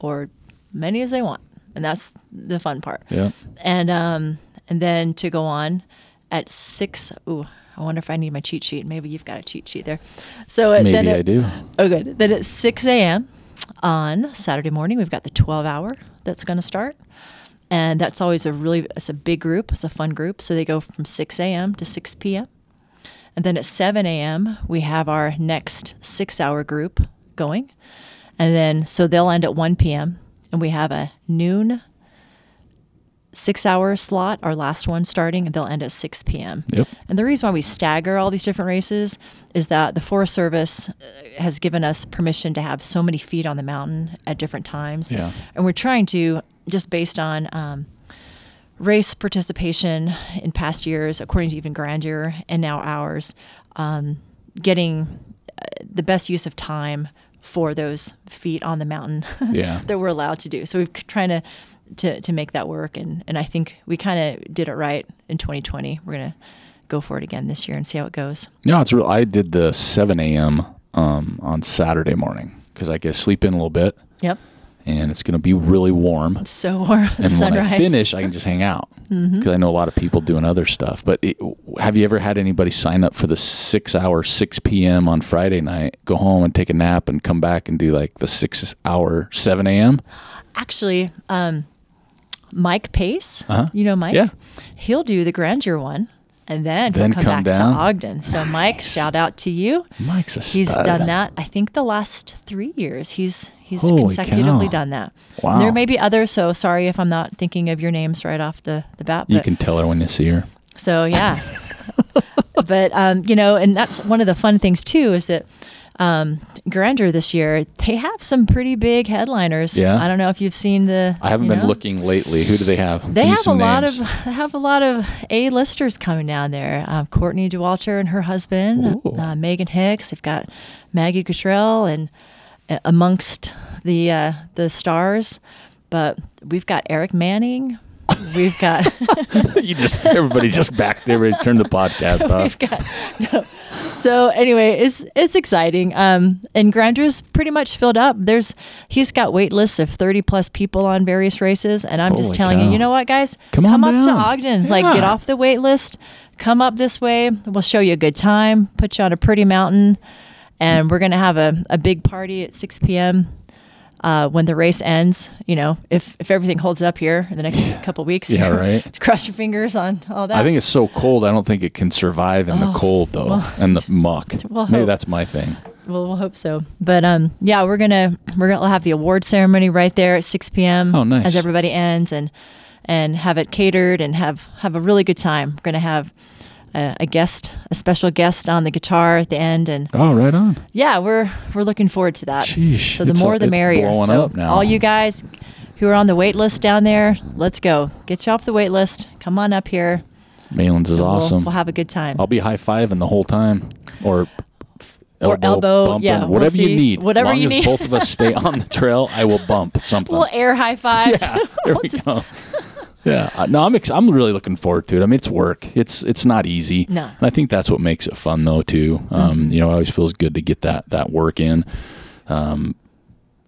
or many as they want, and that's the fun part. Yeah. And um, and then to go on at six. Ooh, I wonder if I need my cheat sheet. Maybe you've got a cheat sheet there. So at, Maybe at- I do. Oh, good. Then at 6 a.m. on Saturday morning, we've got the 12 hour that's going to start. And that's always a really, it's a big group. It's a fun group. So they go from 6 a.m. to 6 p.m. And then at 7 a.m., we have our next six hour group going. And then, so they'll end at 1 p.m. And we have a noon six hour slot, our last one starting, and they'll end at 6 p.m. Yep. And the reason why we stagger all these different races is that the Forest Service uh, has given us permission to have so many feet on the mountain at different times. Yeah. And we're trying to, just based on um, race participation in past years, according to even Grandeur and now ours, um, getting uh, the best use of time for those feet on the mountain [LAUGHS] Yeah. that we're allowed to do. So we're trying to to to make that work, and and I think we kind of did it right in 2020. We're gonna go for it again this year and see how it goes. No, it's real. I did the 7 a.m. Um, on Saturday morning because I get sleep in a little bit, Yep, and it's going to be really warm. it's so warm. [LAUGHS] And when Sunrise. I finish, I can just hang out because I know a lot of people doing other stuff. But it, have you ever had anybody sign up for the six hour, 6 p.m. on Friday night, go home and take a nap and come back and do like the six hour, 7 a.m.? Actually, um, Mike Pace, Uh-huh. you know Mike. Yeah. he'll do the Grandeur one, and then Then come, come back down. to Ogden. So Mike, shout out to you. Mike's a He's done that. I think the last three years he's he's Holy consecutively cow. done that. Wow. There may be others. So sorry if I'm not thinking of your names right off the the bat. You can tell her when you see her. So yeah, [LAUGHS] but um, you know, and that's one of the fun things too is that um, Grandeur this year they have some pretty big headliners. Yeah. I don't know if you've seen the. I haven't been know, looking lately. Who do they have? They Give have a lot names. of they have a lot of A listers coming down there. Um, Courtney Dauwalter and her husband, uh, Megan Hicks. They've got Maggie Cottrell and uh, amongst the uh, the stars. But we've got Eric Manning. We've got [LAUGHS] you just everybody just back there. Turn the [LAUGHS] podcast off. We've got no. So anyway, it's it's exciting. Um, and Grandeur's pretty much filled up. There's he's got wait lists of thirty plus people on various races, and I'm just Holy telling cow. you, you know what, guys, Come on up to down. Ogden. Like get off the wait list, come up this way. We'll show you a good time, put you on a pretty mountain, and we're gonna have a, a big party at six p.m. Uh, when the race ends, you know, if if everything holds up here in the next couple weeks, Yeah, right. [LAUGHS] Cross your fingers on all that. I think it's so cold. I don't think it can survive in the cold though, Oh, well, and the muck. [LAUGHS] well, Maybe hope. that's my thing. Well, we'll hope so. But um, yeah, we're gonna we're gonna have the award ceremony right there at 6 p.m. Oh, nice. As everybody ends and and have it catered and have have a really good time. We're gonna have a, a guest, a special guest on the guitar at the end, and Oh, right on. yeah, we're we're looking forward to that. Sheesh, so the more a- the merrier. so all you guys who are on the wait list down there, let's go. Get you off the wait list. Come on up here. Malans is We'll- awesome. We'll, have a good time. I'll be high fiving the whole time, or Or elbow, bumping, yeah, whatever we'll see. you need. Whatever As long you as need. both of us stay on the trail, I will bump [LAUGHS] something. we'll air high fives. yeah, there [LAUGHS] we just- go. [LAUGHS] Yeah, uh, no, I'm ex- I'm really looking forward to it. I mean, it's work. It's it's not easy. No. Mm-hmm. and I think that's what makes it fun though too. Um, You know, it always feels good to get that that work in. Um,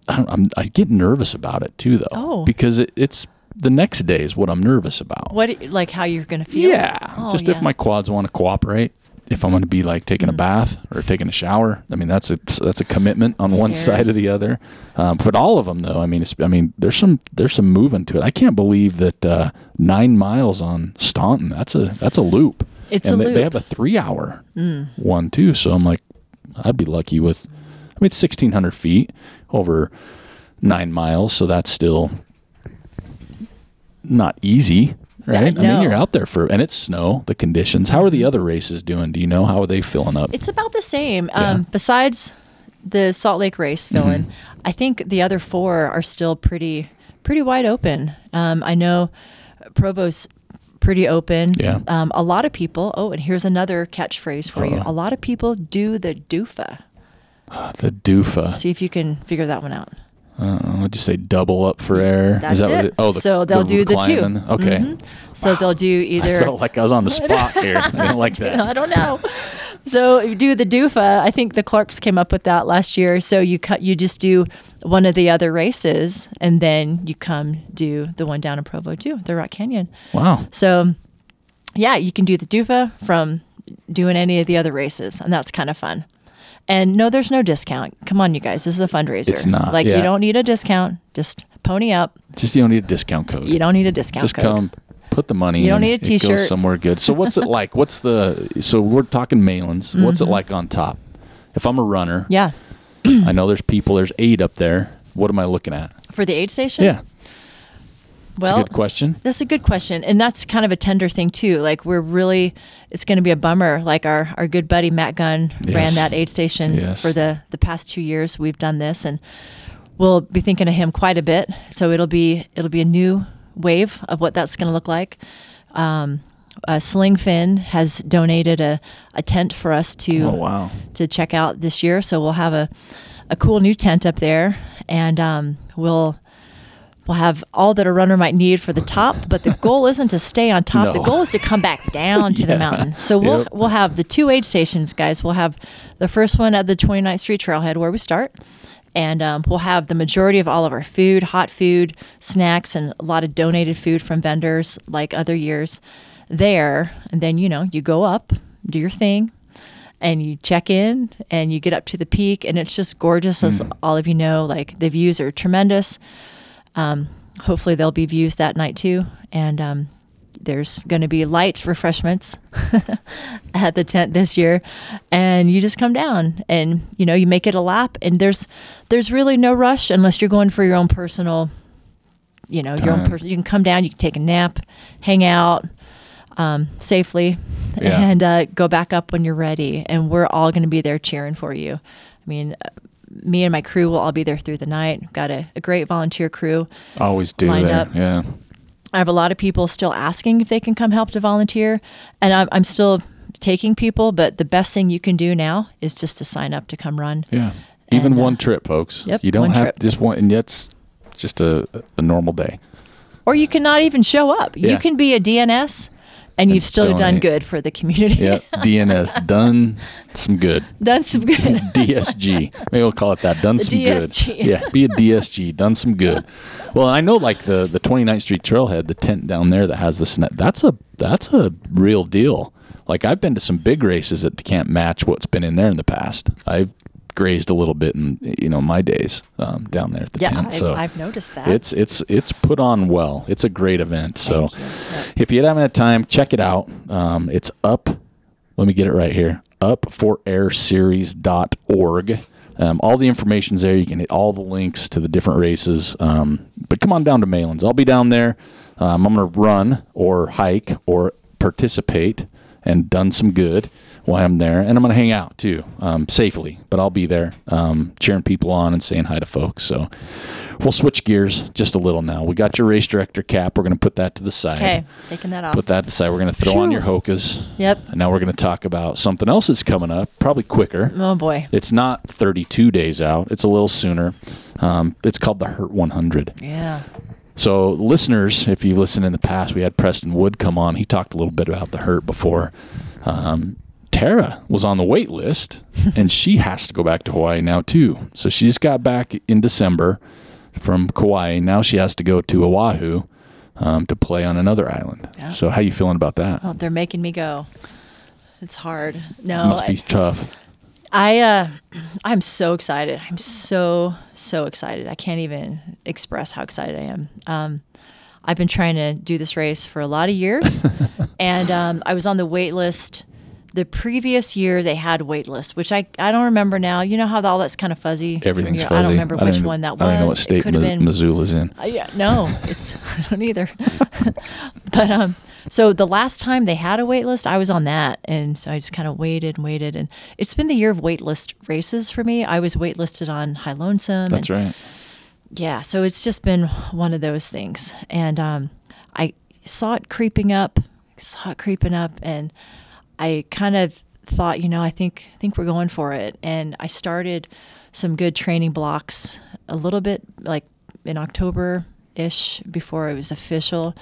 I don't, I'm I get nervous about it too though, Oh. because it, it's the next day is what I'm nervous about. What like how you're gonna feel? Yeah, Oh, just yeah. if my quads want to cooperate. If I'm going to be like taking Mm. a bath or taking a shower, I mean that's a that's a commitment on one side or the other. Um, but all of them though, I mean, it's, I mean, there's some there's some movement to it. I can't believe that uh, nine miles on Staunton. That's a that's a loop. It's and a they, they loop. Mm. have a three hour one too. So I'm like, I'd be lucky with. I mean, it's 1,600 feet over nine miles, so that's still not easy, right? I mean, you're out there for, and it's snow. The conditions. How are the other races doing? Do you know how are they filling up? It's about the same. Yeah. Mm-hmm. Um, besides the Salt Lake race filling, I think the other four are still pretty pretty wide open. Um, I know Provo's pretty open. Yeah. Um, a lot of people. Oh, and here's another catchphrase for you. A lot of people do the doofa. [GASPS] the doofa. See if you can figure that one out. Uh, I'll just say double up for air. That's Is that it. what it? Oh, the, so they'll do the two. Okay. Mhm. So they'll do [LAUGHS] either. I felt like I was on the [LAUGHS] spot here. I didn't like [LAUGHS] that. I don't know. so you do the doofa. I think the Clarks came up with that last year. So you cut, you just do one of the other races, and then you come do the one down in Provo too, the Rock Canyon. Wow. So yeah, you can do the doofa from doing any of the other races, and that's kind of fun. And no, there's no discount. Come on, you guys, this is a fundraiser. It's not, like yeah. you don't need a discount. Just pony up. Just you don't need a discount code. You don't need a discount. Just code. come, put the money. You don't in, need a It t-shirt. somewhere good. So what's it [LAUGHS] like? What's the? So we're talking Malans. What's it like on top? If I'm a runner, Mm-hmm. Yeah, I know there's people. There's eight up there. What am I looking at? for the aid station. Yeah, well, it's a good question. That's a good question. And that's kind of a tender thing too. Like we're really it's gonna be a bummer. Like our, our good buddy Matt Gunn ran that aid station Yes. for the, the past two years we've done this and we'll be thinking of him quite a bit. So it'll be it'll be a new wave of what that's gonna look like. Um, uh, SlingFin has donated a, a tent for us to Oh wow. to check out this year. So we'll have a, a cool new tent up there, and um, we'll we'll have all that a runner might need for the top. But the goal [LAUGHS] isn't to stay on top. No. The goal is to come back down to Yeah. the mountain. So we'll Yep. we'll have the two aid stations, guys. We'll have the first one at the 29th Street Trailhead where we start. And um, we'll have the majority of all of our food, hot food, snacks, and a lot of donated food from vendors like other years there. And then, you know, you go up, do your thing, and you check in and you get up to the peak and it's just gorgeous as all of you know like the views are tremendous um, hopefully there'll be views that night too and um, there's going to be light refreshments [LAUGHS] at the tent this year and you just come down and you know you make it a lap and there's there's really no rush unless you're going for your own personal you know your own Time. person you can come down you can take a nap hang out um, safely Yeah. and uh, go back up when you're ready. And we're all going to be there cheering for you. I mean, me and my crew will all be there through the night. We've got a, a great volunteer crew. Always do Lined there. up. Yeah. I have a lot of people still asking if they can come help to volunteer, and I'm, I'm still taking people. But the best thing you can do now is just to sign up to come run. Yeah. Even uh, one trip, folks. yep, You don't have trip. just one, and that's just a, a normal day. Or you can not even show up. Yeah. You can be a DNS, and you've still done good for the community. Yeah. DNS [LAUGHS] done some good. done some good. [LAUGHS] DSG. Maybe we'll call it that. Done The some DSG. good. [LAUGHS] Yeah, be a DSG. Done some good. Well, I know like the the 29th Street Trailhead, the tent down there that has the sna- that's a that's a real deal. Like I've been to some big races that can't match what's been in there in the past. I've grazed a little bit in you know my days um, down there at the yeah, tent. I, So I've noticed that. it's it's it's put on well. It's a great event. So you. Yep. if you haven't had time, check it out. Um, it's up. Let me get it right here. Up4airseries.org. Um, all the information's there. You can hit all the links to the different races. Um, but come on down to Malans. I'll be down there. Um, I'm going to run or hike or participate and done some good while I'm there. And I'm going to hang out too, um, safely. But I'll be there um, cheering people on and saying hi to folks. So we'll switch gears just a little now. We got your race director cap. We're going to put that to the side. Okay, taking that off. Put that aside. We're going to throw on your Hokas. Yep. And now we're going to talk about something else that's coming up, probably quicker. Oh boy. It's not 32 days out, it's a little sooner. Um, it's called the Hurt 100. Yeah. So, listeners, if you've listened in the past, we had Preston Wood come on. He talked a little bit about the Hurt before. Um, Tara was on the wait list, and [LAUGHS] she has to go back to Hawaii now, too. So, she just got back in December from Kauai. Now she has to go to Oahu um, to play on another island. Yeah. So, how are you feeling about that? Oh, they're making me go. It's hard. No, Must be I, tough. I uh, I'm so excited. I'm so so excited. I can't even express how excited I am. Um, I've been trying to do this race for a lot of years, [LAUGHS] and um, I was on the wait list. The previous year they had waitlist, which I, I don't remember now. You know how all that's kind of fuzzy. Everything's fuzzy. I don't remember which even- one that was. I don't know what state been Missoula's in. uh, yeah, no, it's [LAUGHS] I don't either. [LAUGHS] but um, so the last time they had a waitlist, I was on that, and so I just kind of waited and waited, and it's been the year of waitlist races for me. I was waitlisted on High Lonesome. That's and, right. Yeah, so it's just been one of those things, and um, I saw it creeping up, saw it creeping up, and I kind of thought, you know, I think I think we're going for it, and I started some good training blocks a little bit like in October ish before it was official,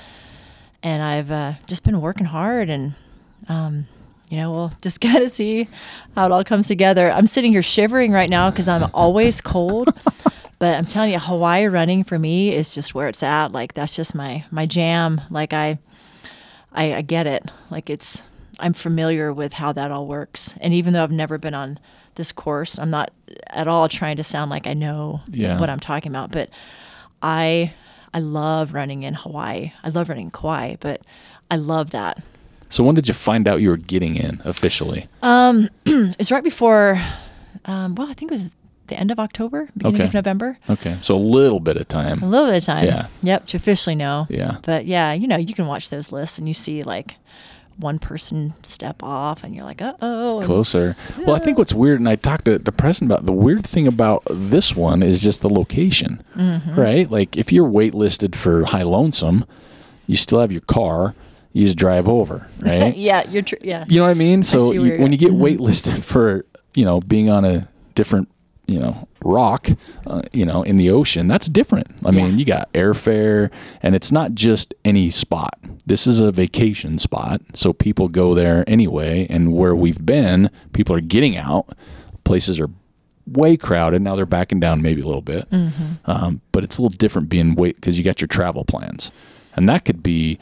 and I've uh, just been working hard, and um, you know, we'll [LAUGHS] just gotta see how it all comes together. I'm sitting here shivering right now because I'm always cold. [LAUGHS] but I'm telling you, Hawaii running for me is just where it's at. Like that's just my my jam. Like I, I, I get it. Like it's I'm familiar with how that all works. And even though I've never been on this course, I'm not at all trying to sound like I know Yeah. what I'm talking about. But I I love running in Hawaii. I love running in Kauai, but I love that. So when did you find out you were getting in officially? Um, [CLEARS THROAT] it's right before, um, well, I think it was the end of October, beginning Okay. of November. Okay, so a little bit of time. A little bit of time. Yeah. Yep, to officially know. Yeah. But yeah, you know, you can watch those lists and you see like one person step off and you're like, uh oh. Closer. Well, I think what's weird, and I talked to, to Preston about the weird thing about this one is just the location, Mm-hmm. right? Like if you're waitlisted for High Lonesome, you still have your car. You just drive over, [LAUGHS] right? Yeah, you're true. Yeah. You know what I mean? So where you, when you at. Mm-hmm. get waitlisted for, you know, being on a different, you know, rock, uh, you know, in the ocean, that's different. I mean, you got airfare, and it's not just any spot. This is a vacation spot, so people go there anyway. And where we've been, people are getting out. Places are way crowded. Now they're backing down maybe a little bit, Mm-hmm. um, but it's a little different being wait because you got your travel plans, and that could be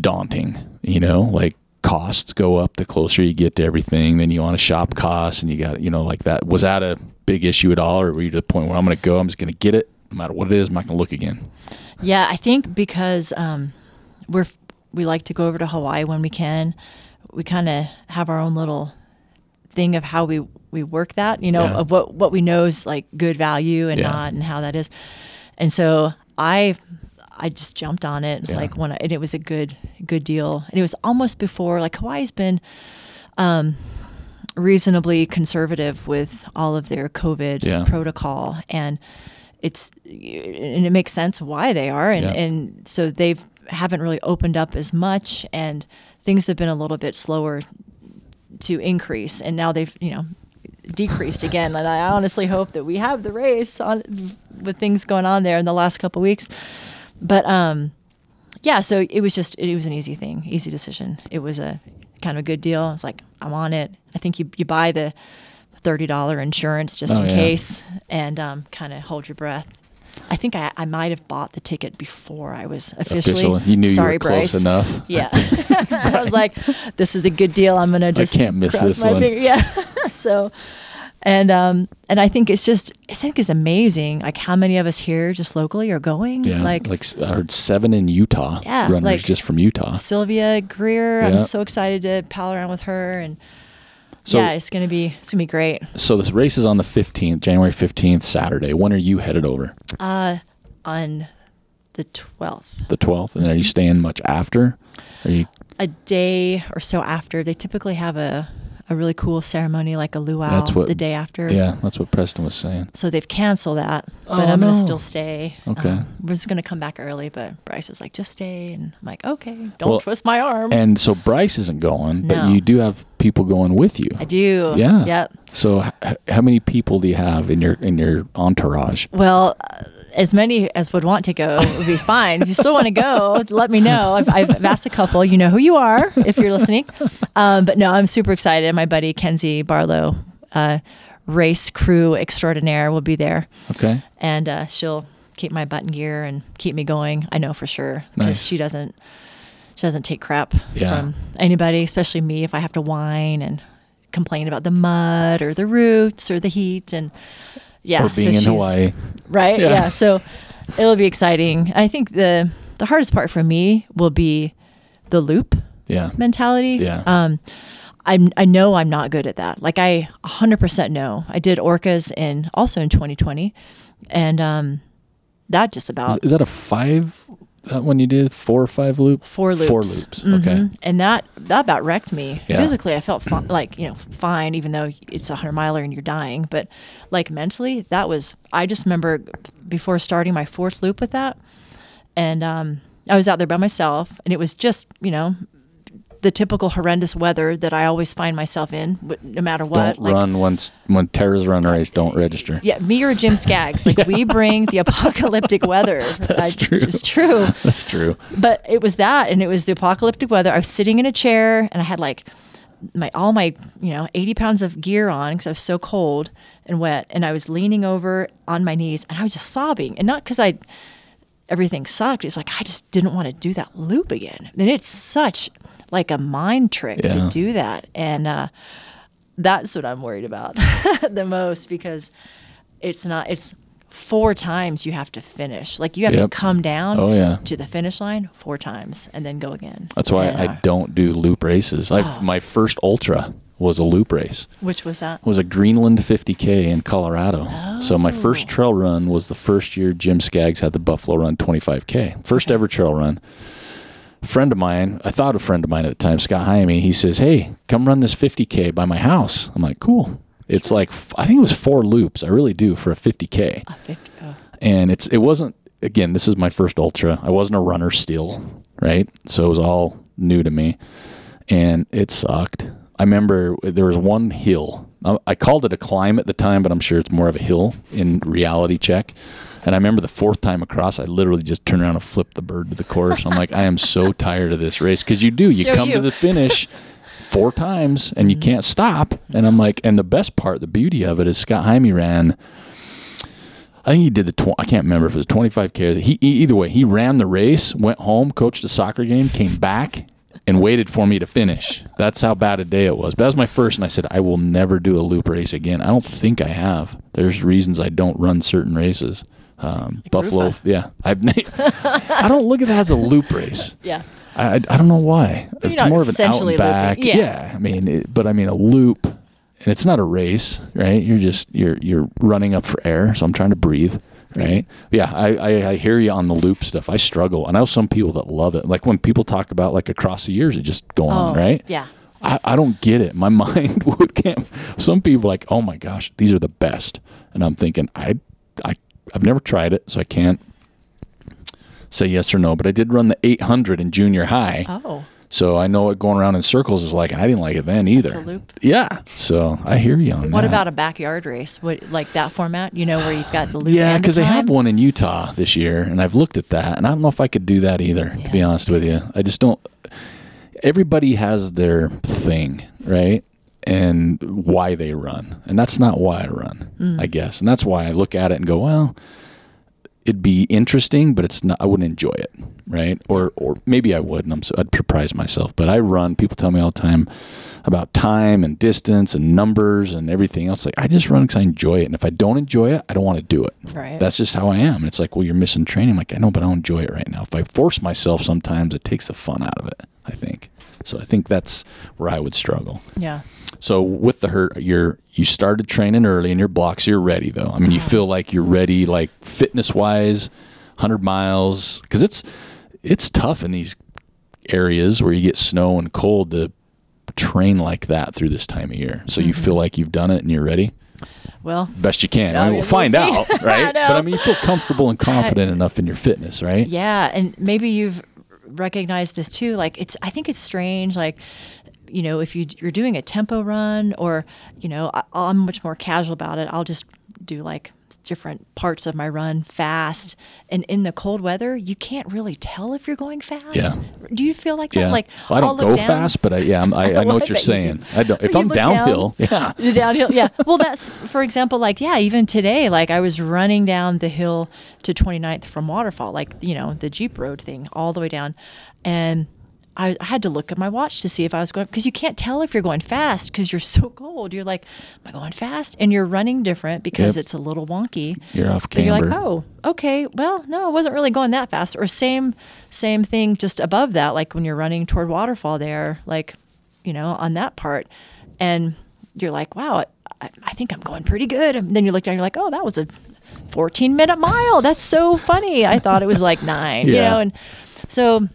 daunting, you know, like costs go up the closer you get to everything. Then you want to shop costs and you got, you know, like that. Was that a big issue at all? Or were you to the point where I'm going to go, I'm just going to get it no matter what it is, I'm not going to look again? Yeah, I think because um, we're we like to go over to Hawaii when we can. We kind of have our own little thing of how we we work that, you know, Yeah. of what what we know is like good value and Yeah. not, and how that is. And so I I just jumped on it Yeah. like when I, and it was a good good deal. And it was almost before like Hawaii's been um, reasonably conservative with all of their COVID Yeah. protocol and it's and it makes sense why they are and, Yeah. and so they've haven't really opened up as much and things have been a little bit slower to increase and now they've you know decreased again and i honestly hope that we have the race on with things going on there in the last couple weeks but um yeah so it was just it was an easy thing easy decision it was a kind of a good deal it's like i'm on it i think you, you buy the $30 insurance just Oh, in yeah. case and um, kind of hold your breath i think i, I might have bought the ticket before i was officially Official. You knew sorry you were close Bryce. enough. [LAUGHS] yeah [LAUGHS] [LAUGHS] i was like this is a good deal i'm gonna just I can't miss cross this my one. finger. yeah so and um and i think it's just i think it's amazing like how many of us here just locally are going Yeah. like Like, I heard seven in Utah. Yeah, Runners like- just from Utah. Sylvia Greer. Yeah. I'm so excited to pal around with her, and So- yeah, it's gonna be it's gonna be great. So this race is on the 15th, January 15th, Saturday. When are you headed over? Uh, on the 12th, The 12th? And are you staying much after? Are you a day or so after, they typically have a a really cool ceremony like a luau That's what- the day after. Yeah, that's what Preston was saying. So they've canceled that, but Oh, I'm gonna still stay. Okay. Um, was gonna come back early, but Bryce was like, "Just stay," and I'm like, "Okay, don't Well, twist my arm." And so Bryce isn't going, but No. you do have people going with you. I do. Yeah. Yep. So h- how many people do you have in your in your entourage? Well, uh, as many as would want to go would be [LAUGHS] fine. If you still want to go, let me know. I've, I've asked a couple. You know who you are if you're listening. [LAUGHS] Um, but no, I'm super excited. My buddy Kenzie Barlow, uh, race crew extraordinaire, will be there, Okay. and uh, she'll keep my button gear and keep me going. I know for sure because Nice. she doesn't. She doesn't take crap Yeah. from anybody, especially me. If I have to whine and complain about the mud or the roots or the heat and yeah, or being so in Hawaii. right? Yeah. Yeah. So [LAUGHS] it'll be exciting. I think the the hardest part for me will be the loop Yeah. mentality. Yeah. Um, I I know I'm not good at that. Like I 100% know. I did Orcas in also in 2020, and um, that just Is, about is that a five? That one you did four or five loop? four loops. Four loops. Okay. Mhm. And that that about wrecked me Yeah. physically. I felt fi- like you know fine, even though it's a hundred miler and you're dying. But like mentally, that was. I just remember before starting my fourth loop with that, and um, I was out there by myself, and it was just you know the typical horrendous weather that I always find myself in, no matter what. Don't Like, run once when terrors run race. Don't register. Yeah, me or Jim Skaggs. Like we [LAUGHS] bring the apocalyptic weather. [LAUGHS] That's I- true. It's true. [LAUGHS] That's true. But it was that, and it was the apocalyptic weather. I was sitting in a chair, and I had like my all my you know 80 pounds of gear on because I was so cold and wet, and I was leaning over on my knees and I was just sobbing, and not because I everything sucked. It's like I just didn't want to do that loop again. I mean, it's such like a mind trick Yeah. to do that, and uh, that's what I'm worried about [LAUGHS] the most because it's not it's four times you have to finish like you have Yep. to come down Oh, yeah. to the finish line four times and then go again That's why And, I uh, don't do loop races. I my first ultra was a loop race. which was that was a Greenland 50K in Colorado. So my Oh. first trail run was the first year Jim Skaggs had the Buffalo Run 25K. First ever trail run. A friend of mine, I thought a friend of mine at the time, Scott Hyme, he says, Hey, come run this 50K by my house. I'm like, Cool. It's like, I think it was four loops. I really do for a 50K. a 50 oh. And it's, it wasn't, again, this is my first ultra. I wasn't a runner still, right? So it was all new to me. And it sucked. I remember there was one hill. I- I called it a climb at the time, but I'm sure it's more of a hill in reality check. And I remember the fourth time across, I literally just turned around and flipped the bird to the course. I'm like, I am so [LAUGHS] tired of this race because you do. You Show come to the finish four times and you mm-hmm. can't stop. And I'm like, and the best part, the beauty of it is Scott Hyme ran. I think he did the. Tw- I can't remember if it was 25k. He, he either way, he ran the race, went home, coached a soccer game, came back, and waited for me to finish. That's how bad a day it was. But that was my first, and I said I will never do a loop race again. I don't think I have. There's reasons I don't run certain races. Um, Buffalo, yeah. I [LAUGHS] I don't look at that as a loop race. [LAUGHS] yeah I, I, don't know why. You're It's more of an out and back. looping. Yeah. I mean, it, but I mean a loop, and it's not a race, right? You're just you're you're running up for air. So I'm trying to breathe, right? Yeah, I, I I hear you on the loop stuff. I struggle. and I know some people that love it. Like when people talk about like across the years, it just go on, Oh, right? yeah I, I don't get it. My [LAUGHS] mind would can't. Some people like, oh my gosh, these are the best, and I'm thinking, I, I, I've never tried it, so I can't say yes or no. But I did run the 800 in junior high, oh so I know what going around in circles is like. I didn't like it then either. a loop. Yeah, so I hear you on what that. What about a backyard race what like that format you know where you've got the loop Yeah, because they have one in Utah this year, and I've looked at that, and I don't know if I could do that either. To be honest with you, I just don't. Everybody has their thing, right? And why they run, and that's not why I run, Mm. I guess, and that's why I look at it and go, well, it'd be interesting, but it's not. I wouldn't enjoy it, right? Or or maybe I would, and I'm so I'd surprise myself. But I run. People tell me all the time about time and distance and numbers and everything else. Like I just run because I enjoy it, and if I don't enjoy it, I don't want to do it. right That's just how I am. It's like, well, you're missing training. I'm like, I know, but I don't enjoy it right now. If I force myself, sometimes it takes the fun out of it. I think. So I think that's where I would struggle. yeah So with the hurt, you're you started training early in your blocks. You're ready though. I mean, you uh-huh. feel like you're ready, like fitness wise, hundred miles, because it's it's tough in these areas where you get snow and cold to train like that through this time of year. So you mm-hmm. feel like you've done it and you're ready well best you can. I mean, we'll find out, [LAUGHS] right? know. but I mean, you feel comfortable and confident enough in your fitness, right? Yeah, and maybe you've recognized this too. Like it's, I think it's strange. Like, you know, if you you're doing a tempo run, or you know, I, I'm much more casual about it. I'll just do like different parts of my run fast, and in the cold weather, you can't really tell if you're going fast. Yeah. Do you feel like that? Yeah. Like Well, I don't go down- fast, but I, yeah, I'm, I, [LAUGHS] I know what you're bet you saying. I don't. If I'm look down. downhill, yeah, [LAUGHS] The downhill, yeah. Well, that's for example, like yeah, even today, like I was running down the hill to 29th from Waterfall, like you know the Jeep Road thing, all the way down, and I, had to look at my watch to see if I was going because you can't tell if you're going fast because you're [LAUGHS] so cold. You're like, am I going fast? And you're running different because Yep. it's a little wonky. You're off But you're like, camber. oh, okay. Well, no, I wasn't really going that fast. Or same, same thing just above that, like when you're running toward waterfall there, like, you know, on that part, and you're like, wow, I, I think I'm going pretty good. And then you look down, you're like, oh, that was a 14 minute mile. That's so funny. I thought it was like nine, yeah. you know, and so.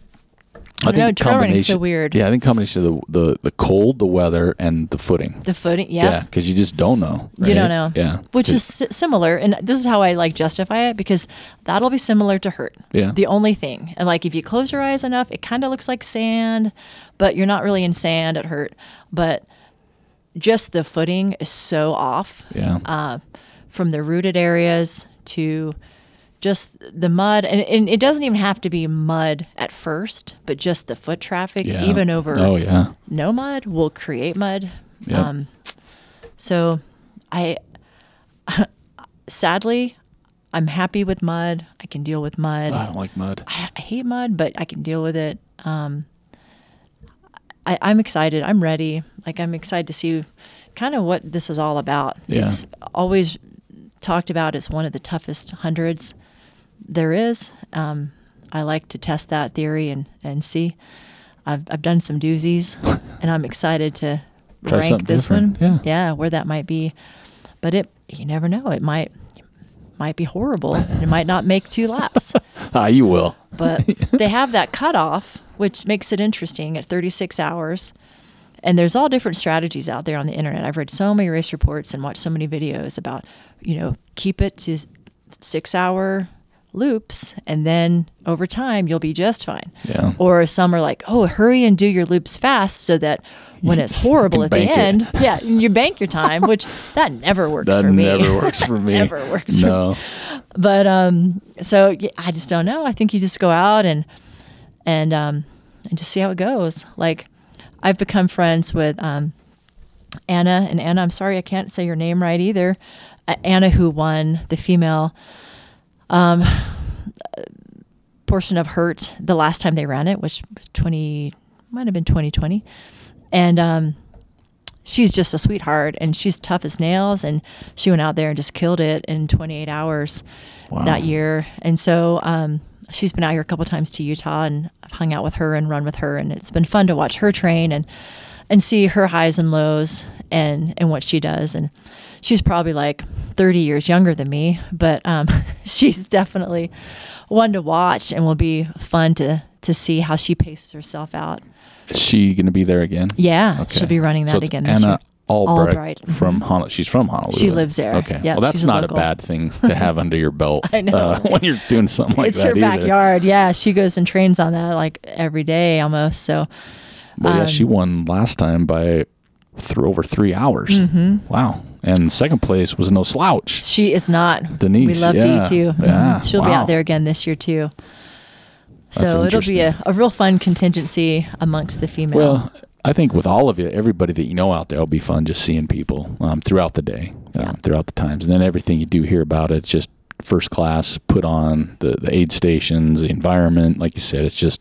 I, don't know. the Trail running is so combination- weird. Yeah, I think combination of the, the the cold, the weather, and the footing. The footing, Yeah, Yeah, because you just don't know. You don't know. Yeah, Which is similar. And this is how I like justify it because that'll be similar to hurt. Yeah. The only thing. And like if you close your eyes enough, it kind of looks like sand, but you're not really in sand at hurt. But just the footing is so off yeah. uh, from the rooted areas to just the mud, and, and it doesn't even have to be mud at first, but just the foot traffic, Yeah. even over Oh yeah. no mud will create mud. Yep. Um, so I [LAUGHS] sadly I'm happy with mud. I can deal with mud. I don't like mud. I, I hate mud, but I can deal with it. Um, I, I'm excited. I'm ready. Like I'm excited to see kind of what this is all about. Yeah. It's always talked about as one of the toughest hundreds there is. Um, I like to test that theory and, and see. I've, I've done some doozies, and I'm excited to Try rank something this one. different. yeah, where that might be. But it, you never know. It might might be horrible. It might not make two laps [LAUGHS] Ah, you will. but [LAUGHS] they have that cutoff, which makes it interesting at 36 hours. And there's all different strategies out there on the internet. I've read so many race reports and watched so many videos about, you know, keep it to six hour loops and then over time you'll be just fine. Yeah. Or some are like, oh, hurry and do your loops fast so that when it's [LAUGHS] horrible at the bank it. end, yeah, you bank your time, which that never works That for me. never [LAUGHS] works for me. Never works for No. but um so yeah, i just don't know i think you just go out and and um and just see how it goes like i've become friends with um anna and anna i'm sorry i can't say your name right either uh, anna who won the female um portion of hurt the last time they ran it which was 20 might have been 2020 and um she's just a sweetheart and she's tough as nails and she went out there and just killed it in 28 hours Wow. that year. And so um, she's been out here a couple times to utah and i've hung out with her and run with her and it's been fun to watch her train and and see her highs and lows and and what she does. And she's probably like 30 years younger than me but um, [LAUGHS] she's definitely one to watch and will be fun to to see how she paces herself out Is she going to be there again? yeah Okay. she'll be running that so again this Anna year Albright, Albright, mhm. from Honolulu. She's from Honolulu. She lives there. Okay. Yeah, well, that's a not local. a bad thing [LAUGHS] to have under your belt. [LAUGHS] I know. Uh, when you're doing something like it's that It's her either. backyard. Yeah, she goes and trains on that like every day almost. So Well, yeah, she Um, won last time by th- over three hours. Mm-hmm. Wow. And second place was no slouch. she is not. Denise, we love yeah. Dee too. Yeah, she'll be out there again this year too. So it'll be a, a real fun contingency amongst the female. Well, I think with all of you, everybody that you know out there, will be fun just seeing people um, throughout the day, um, throughout the times, and then everything you do hear about it, it's just first class. Put on the the aid stations, the environment, like you said, it's just.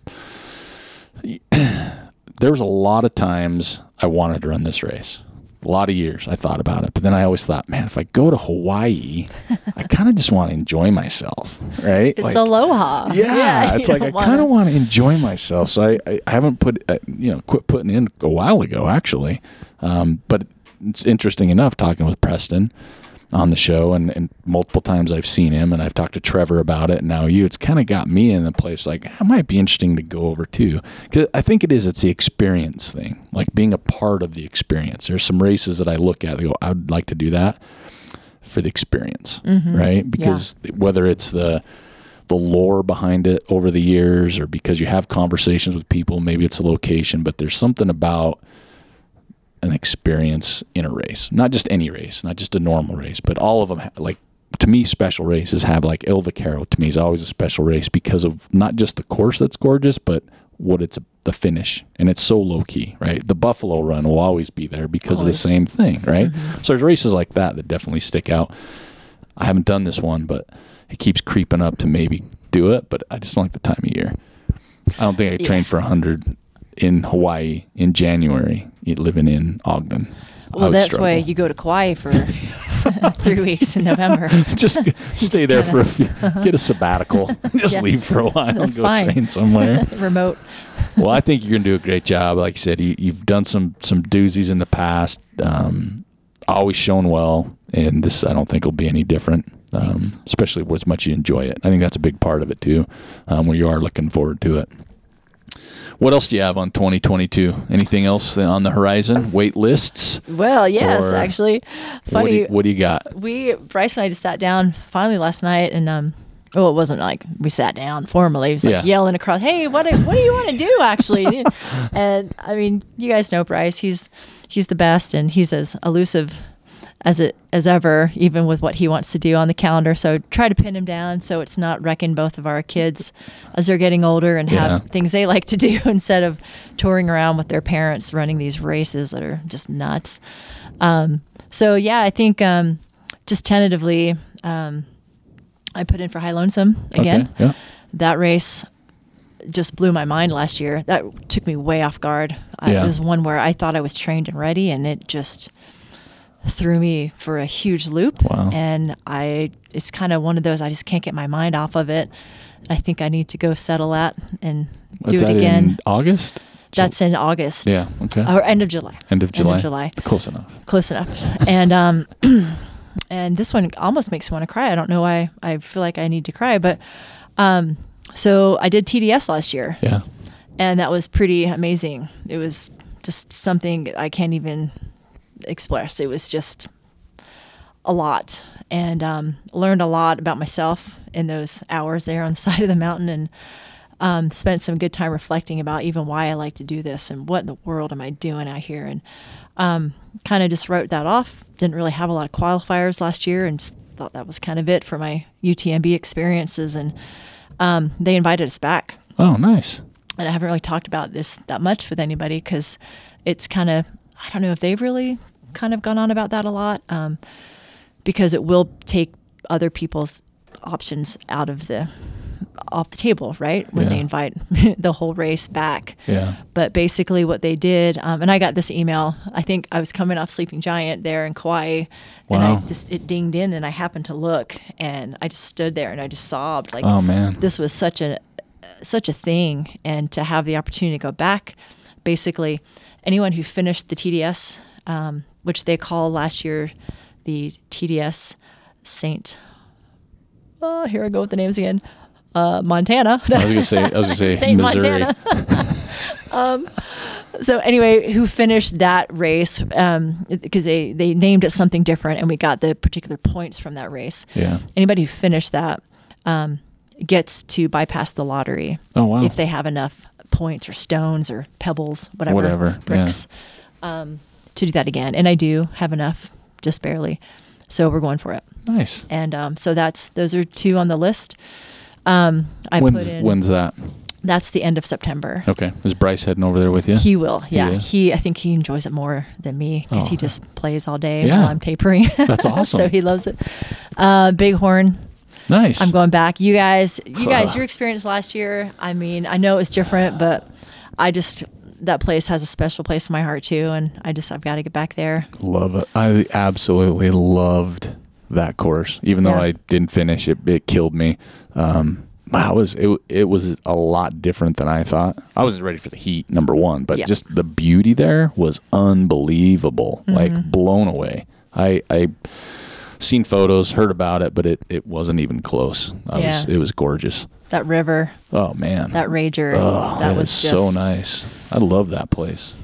[CLEARS THROAT] there was a lot of times I wanted to run this race. A lot of years I thought about it, but then I always thought, man, if I go to Hawaii, [LAUGHS] I kind of just want to enjoy myself, right? it's Like- aloha. yeah, [LAUGHS] you it's like I kind of want to enjoy myself. So I, I, I haven't put, uh, you know, quit putting in a while ago actually. Um, but it's interesting enough talking with Preston on the show and, and multiple times I've seen him and I've talked to Trevor about it and now you, it's kind of got me in a place like, it might be interesting to go over too. Cause I think it is, it's the experience thing, like being a part of the experience. There's some races that I look at, go, I would like to do that for the experience, Mm-hmm. right? Because whether it's the, the lore behind it over the years or because you have conversations with people maybe it's a location but there's something about an experience in a race. Not just any race not just a normal race but all of them ha- like to me special races have like El Vaquero to me is always a special race because of not just the course that's gorgeous but what it's the finish. And it's so low key right? The buffalo run will always be there because Always. of the same thing right? Mm-hmm. So there's races like that that definitely stick out. I haven't done this one, but it keeps creeping up to maybe do it. But I just don't like the time of year. I don't think I trained for a hundred in Hawaii in January, living in Ogden. Well, that's struggle. why you go to Kauai for [LAUGHS] three weeks in November. [LAUGHS] just stay there for a few, get a sabbatical, [LAUGHS] just Yeah. leave for a while, and That's go fine. train somewhere. Remote. well, I think you're gonna do a great job. Like you said, you, you've done some some doozies in the past. Um, always shown well, and this I don't think will be any different. Um, especially as much you enjoy it. I think that's a big part of it too, um, where you are looking forward to it. What else do you have on 2022? Anything else on the horizon? Wait lists? Well, yes, actually. What do, Funny. you, what do you got? we Bryce and I just sat down finally last night and um well it wasn't like we sat down formally it was like Yeah. yelling across hey what do, what do you want to do actually [LAUGHS] and I mean you guys know Bryce he's he's the best and he's as elusive as it as ever, even with what he wants to do on the calendar. So try to pin him down so it's not wrecking both of our kids as they're getting older and Yeah. have things they like to do [LAUGHS] instead of touring around with their parents running these races that are just nuts. Um, so yeah, I think um, just tentatively, um, I put in for High Lonesome again. Okay. Yeah. That race just blew my mind last year. That took me way off guard. I, Yeah. It was one where I thought I was trained and ready, and it just threw me for a huge loop. Wow. And I, it's kind of one of those I just can't get my mind off of it. I think I need to go settle that and do it again. in August? That's in August. Yeah. Okay. Or end of July. End of July. End of July. Close enough. Close enough. And um, [CLEARS THROAT] and this one almost makes me want to cry. I don't know why I feel like I need to cry, but um, so I did TDS last year, Yeah. and that was pretty amazing. It was just something I can't even express. It was just a lot, and um, learned a lot about myself in those hours there on the [LAUGHS] side of the mountain, and um, spent some good time reflecting about even why I like to do this and what in the world am I doing out here, and um, kind of just wrote that off. Didn't really have a lot of qualifiers last year, and just thought that was kind of it for my UTMB experiences, and um, they invited us back Oh, nice. and I haven't really talked about this that much with anybody because it's kind of I don't know if they've really kind of gone on about that a lot um, because it will take other people's options out of the off the table, right? When they invite [LAUGHS] the whole race back. Yeah. But basically, what they did, um, and I got this email. I think I was coming off Sleeping Giant there in Kauai, and I just it dinged in, and I happened to look, and I just stood there and I just sobbed, like Oh man. this was such a such a thing and to have the opportunity to go back basically anyone who finished the tds um, which they call last year the tds saint oh here i go with the names again uh, montana I was gonna say. I was gonna say [LAUGHS] Saint Missouri. Montana. [LAUGHS] [LAUGHS] um, so anyway, who finished that race? Um, because they they named it something different, and we got the particular points from that race. Yeah. Anybody who finished that um, gets to bypass the lottery Oh wow. if they have enough points or stones or pebbles, whatever, Whatever, bricks, um, to do that again. And I do have enough, just barely. So we're going for it. nice. And um, so that's those are two on the list. Um, I when's put in when's that? that's the end of September. Okay. Is Bryce heading over there with you? He will, yeah. is? He, I think he enjoys it more than me because Oh. he just plays all day Yeah. while I'm tapering. That's [LAUGHS] awesome. so he loves it. Uh, Bighorn, nice. I'm going back. You guys, you guys, your experience last year. I mean, I know it was different, but I just that place has a special place in my heart too, and I just I've got to get back there. Love it. I absolutely loved that course. Even though Yeah. I didn't finish it, it killed me. Um, wow, it was it, it was a lot different than I thought. I wasn't ready for the heat, number one, but Yeah. just the beauty there was unbelievable. Mm-hmm. Like blown away. I I seen photos, heard about it, but it, it wasn't even close. I was Yeah. it was gorgeous. That river, Oh man. that rager, Oh, that was just so nice. I love that place.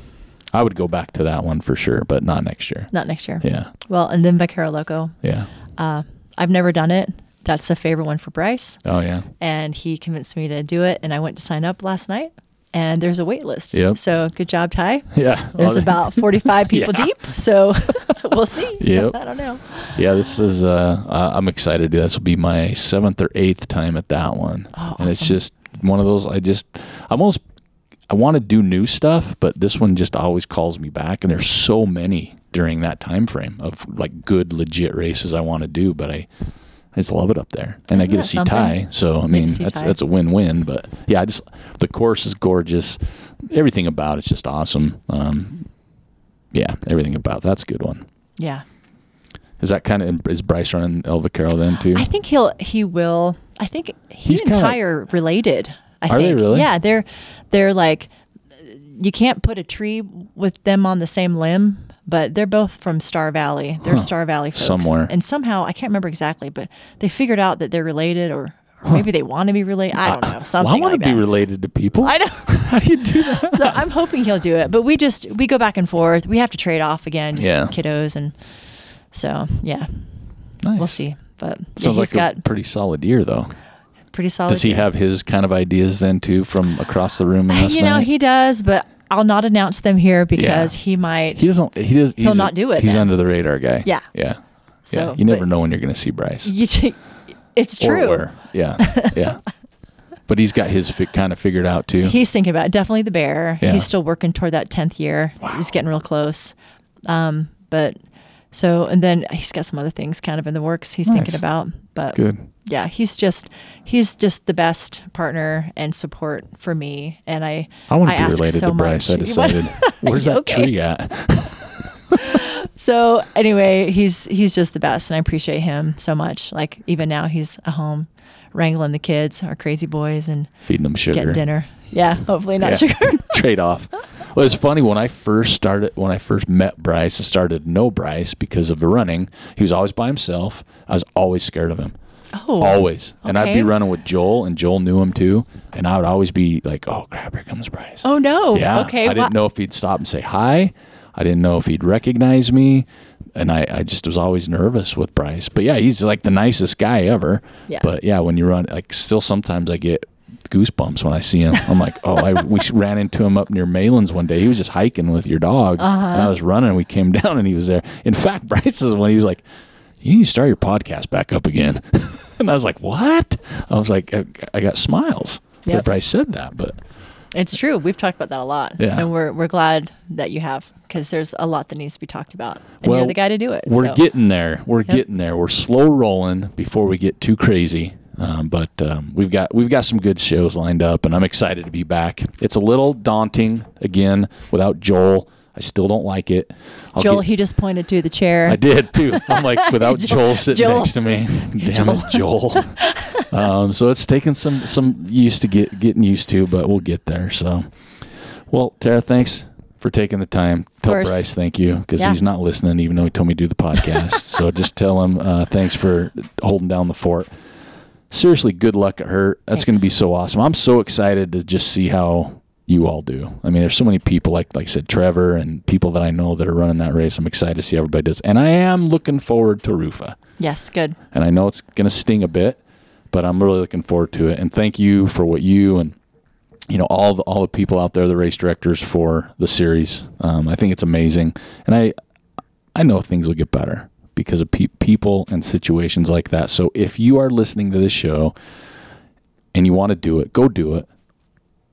I would go back to that one for sure, but not next year. not next year. Yeah. Well, and then Vaquero Loco. Yeah. Uh, I've never done it. That's a favorite one for Bryce, Oh yeah. and he convinced me to do it. And I went to sign up last night, and there's a wait list. Yep. So good job, Ty. [LAUGHS] Yeah. There's about 45 [LAUGHS] people Yeah. deep, so [LAUGHS] we'll see. Yep. I don't know. Yeah, this is uh I'm excited. To do this will be my 7th or 8th time at that one. Oh, and it's just one of those I just I'm almost I want to do new stuff, but this one just always calls me back and there's so many during that time frame of like good legit races I want to do, but I I just love it up there, and I Isn't get to see something? Ty. So I mean, that's Ty. that's a win-win. But yeah, I just the course is gorgeous. Everything about it's just awesome. Um, yeah, everything about that's a good one. Yeah. Is that kind of is Bryce running El Vaquero then too? I think he'll he will. I think he He's and Ty are related. I Are they think. really? Yeah, they're they're like you can't put a tree with them on the same limb, but they're both from Star Valley. They're Huh. Star Valley folks. Somewhere. And somehow I can't remember exactly, but they figured out that they're related or, or maybe they want to be related. I don't uh, know. Something well, I want like to be that. related to people. I know. [LAUGHS] How do you do that? so I'm hoping he'll do it. But we just we go back and forth. We have to trade off again, just Yeah. kiddos and so yeah, Nice. we'll see. But yeah, Sounds he's like got a pretty solid year though. pretty solid. Does he year. have his kind of ideas then too from across the room last uh, you know night? he does but I'll not announce them here because he might. He doesn't. He does. He'll he's not do it He's then. under the radar guy. Yeah. Yeah. So, yeah. You never know when you're going to see Bryce. you, it's Or true. where. Yeah. [LAUGHS] Yeah. but he's got his fi- kind of figured out too. He's thinking about it. definitely the bear. Yeah. He's still working toward that tenth year. He's getting real close. Um, but so and then he's got some other things kind of in the works he's thinking about. But Good. yeah, he's just he's just the best partner and support for me. And I I want to be ask related so to Bryce. I much. Want- [LAUGHS] decided. Where's that tree at? [LAUGHS] [LAUGHS] So anyway, he's he's just the best, and I appreciate him so much. Like even now, he's at home wrangling the kids, our crazy boys, and Feeding them sugar. getting dinner. Yeah, hopefully not Yeah. sugar. Trade off. Well, it's funny when I first started when I first met Bryce. I started to know Bryce because of the running. He was always by himself. I was always scared of him. Oh, Always. And I'd be running with Joel, and Joel knew him too. And I would always be like, "Oh crap, here comes Bryce." Oh no. Yeah. Okay. I didn't well- know if he'd stop and say hi. I didn't know if he'd recognize me. And I, I just was always nervous with Bryce. But yeah, he's like the nicest guy ever. Yeah. But yeah, when you run, like, still sometimes I get goosebumps when I see him. I'm like, oh, I, we ran into him up near Malan's one day. He was just hiking with your dog. Uh-huh. And I was running, and we came [LAUGHS] down, and he was there. In fact, [LAUGHS] Bryce is when he was like, you need to start your podcast back up again. [LAUGHS] and I was like, what? I was like, I, I got smiles. Yep. That Bryce said that, but It's true. We've talked about that a lot. Yeah. And we're we're glad that you have because there's a lot that needs to be talked about, and Well, you're the guy to do it. We're so. getting there. We're getting there. We're slow rolling before we get too crazy. Um, but um, we've got we've got some good shows lined up, and I'm excited to be back. It's a little daunting again without Joel. I still don't like it. I'll Joel. get- he just pointed to the chair. I did too. I'm like [LAUGHS] without Joel sitting Joel. next to me. [LAUGHS] Damn it, Joel. [LAUGHS] um, so it's taken some some used to get getting used to, but we'll get there. So, well, Tara, thanks for taking the time. Tell. Bryce thank you because Yeah. he's not listening, even though he told me to do the podcast. so just tell him uh, thanks for holding down the fort. Seriously, good luck at her. That's going to be so awesome. I'm so excited to just see how you all do. I mean, there's so many people like like I said, Trevor and people that I know that are running that race. I'm excited to see how everybody does, and I am looking forward to Rufa. yes. Good. And I know it's going to sting a bit, but I'm really looking forward to it. And thank you for what you and you know all the all the people out there, the race directors for the series. Um, I think it's amazing, and I I know things will get better because of pe- people and situations like that. So if you are listening to this show and you want to do it, go do it.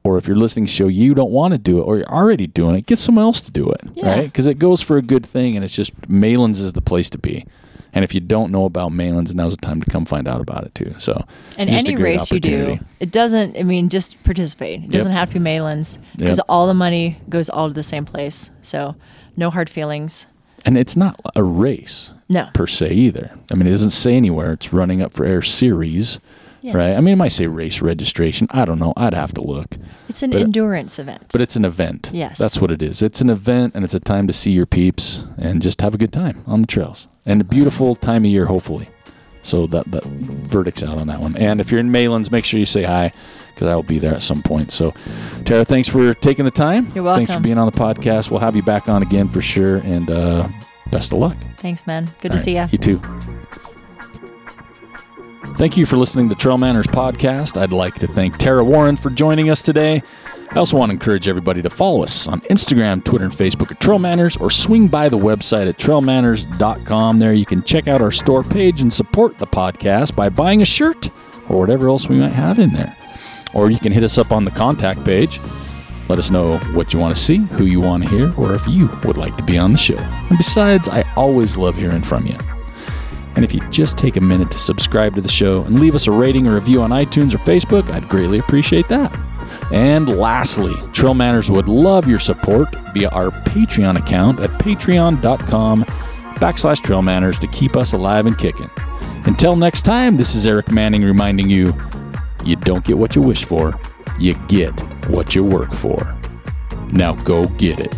Or if you're listening to the show, you don't want to do it, or you're already doing it, get someone else to do it, Yeah. right? Because it goes for a good thing, and it's just Malan's is the place to be. And if you don't know about Malan's, now's the time to come find out about it too. So, And any race you do, it doesn't. I mean, just participate. It doesn't have to be Malan's because Yep. all the money goes all to the same place. So no hard feelings. And it's not a race No. per se either. I mean, it doesn't say anywhere it's running up for air series, Yes. right? I mean, it might say race registration. I don't know. I'd have to look. It's an but- endurance event. But it's an event. Yes. That's what it is. It's an event and it's a time to see your peeps and just have a good time on the trails. And a beautiful time of year, hopefully. So that, that verdict's out on that one. And if you're in Malan's, make sure you say hi because I will be there at some point. So, Tara, thanks for taking the time. You're welcome. Thanks for being on the podcast. We'll have you back on again for sure. And uh, best of luck. Thanks, man. Good All to see you. You too. Thank you for listening to Trail Manners podcast. I'd like to thank Tara Warren for joining us today. I also want to encourage everybody to follow us on Instagram, Twitter, and Facebook at Trail Manners or swing by the website at trailmanners.com. There you can check out our store page and support the podcast by buying a shirt or whatever else we might have in there. Or you can hit us up on the contact page. Let us know what you want to see, who you want to hear, or if you would like to be on the show. And besides, I always love hearing from you. And if you just take a minute to subscribe to the show and leave us a rating or review on iTunes or Facebook, I'd greatly appreciate that. And lastly, Trail Manners would love your support via our Patreon account at patreon.com backslash trail manners to keep us alive and kicking. Until next time, this is Eric Manning reminding you you don't get what you wish for, you get what you work for. Now go get it.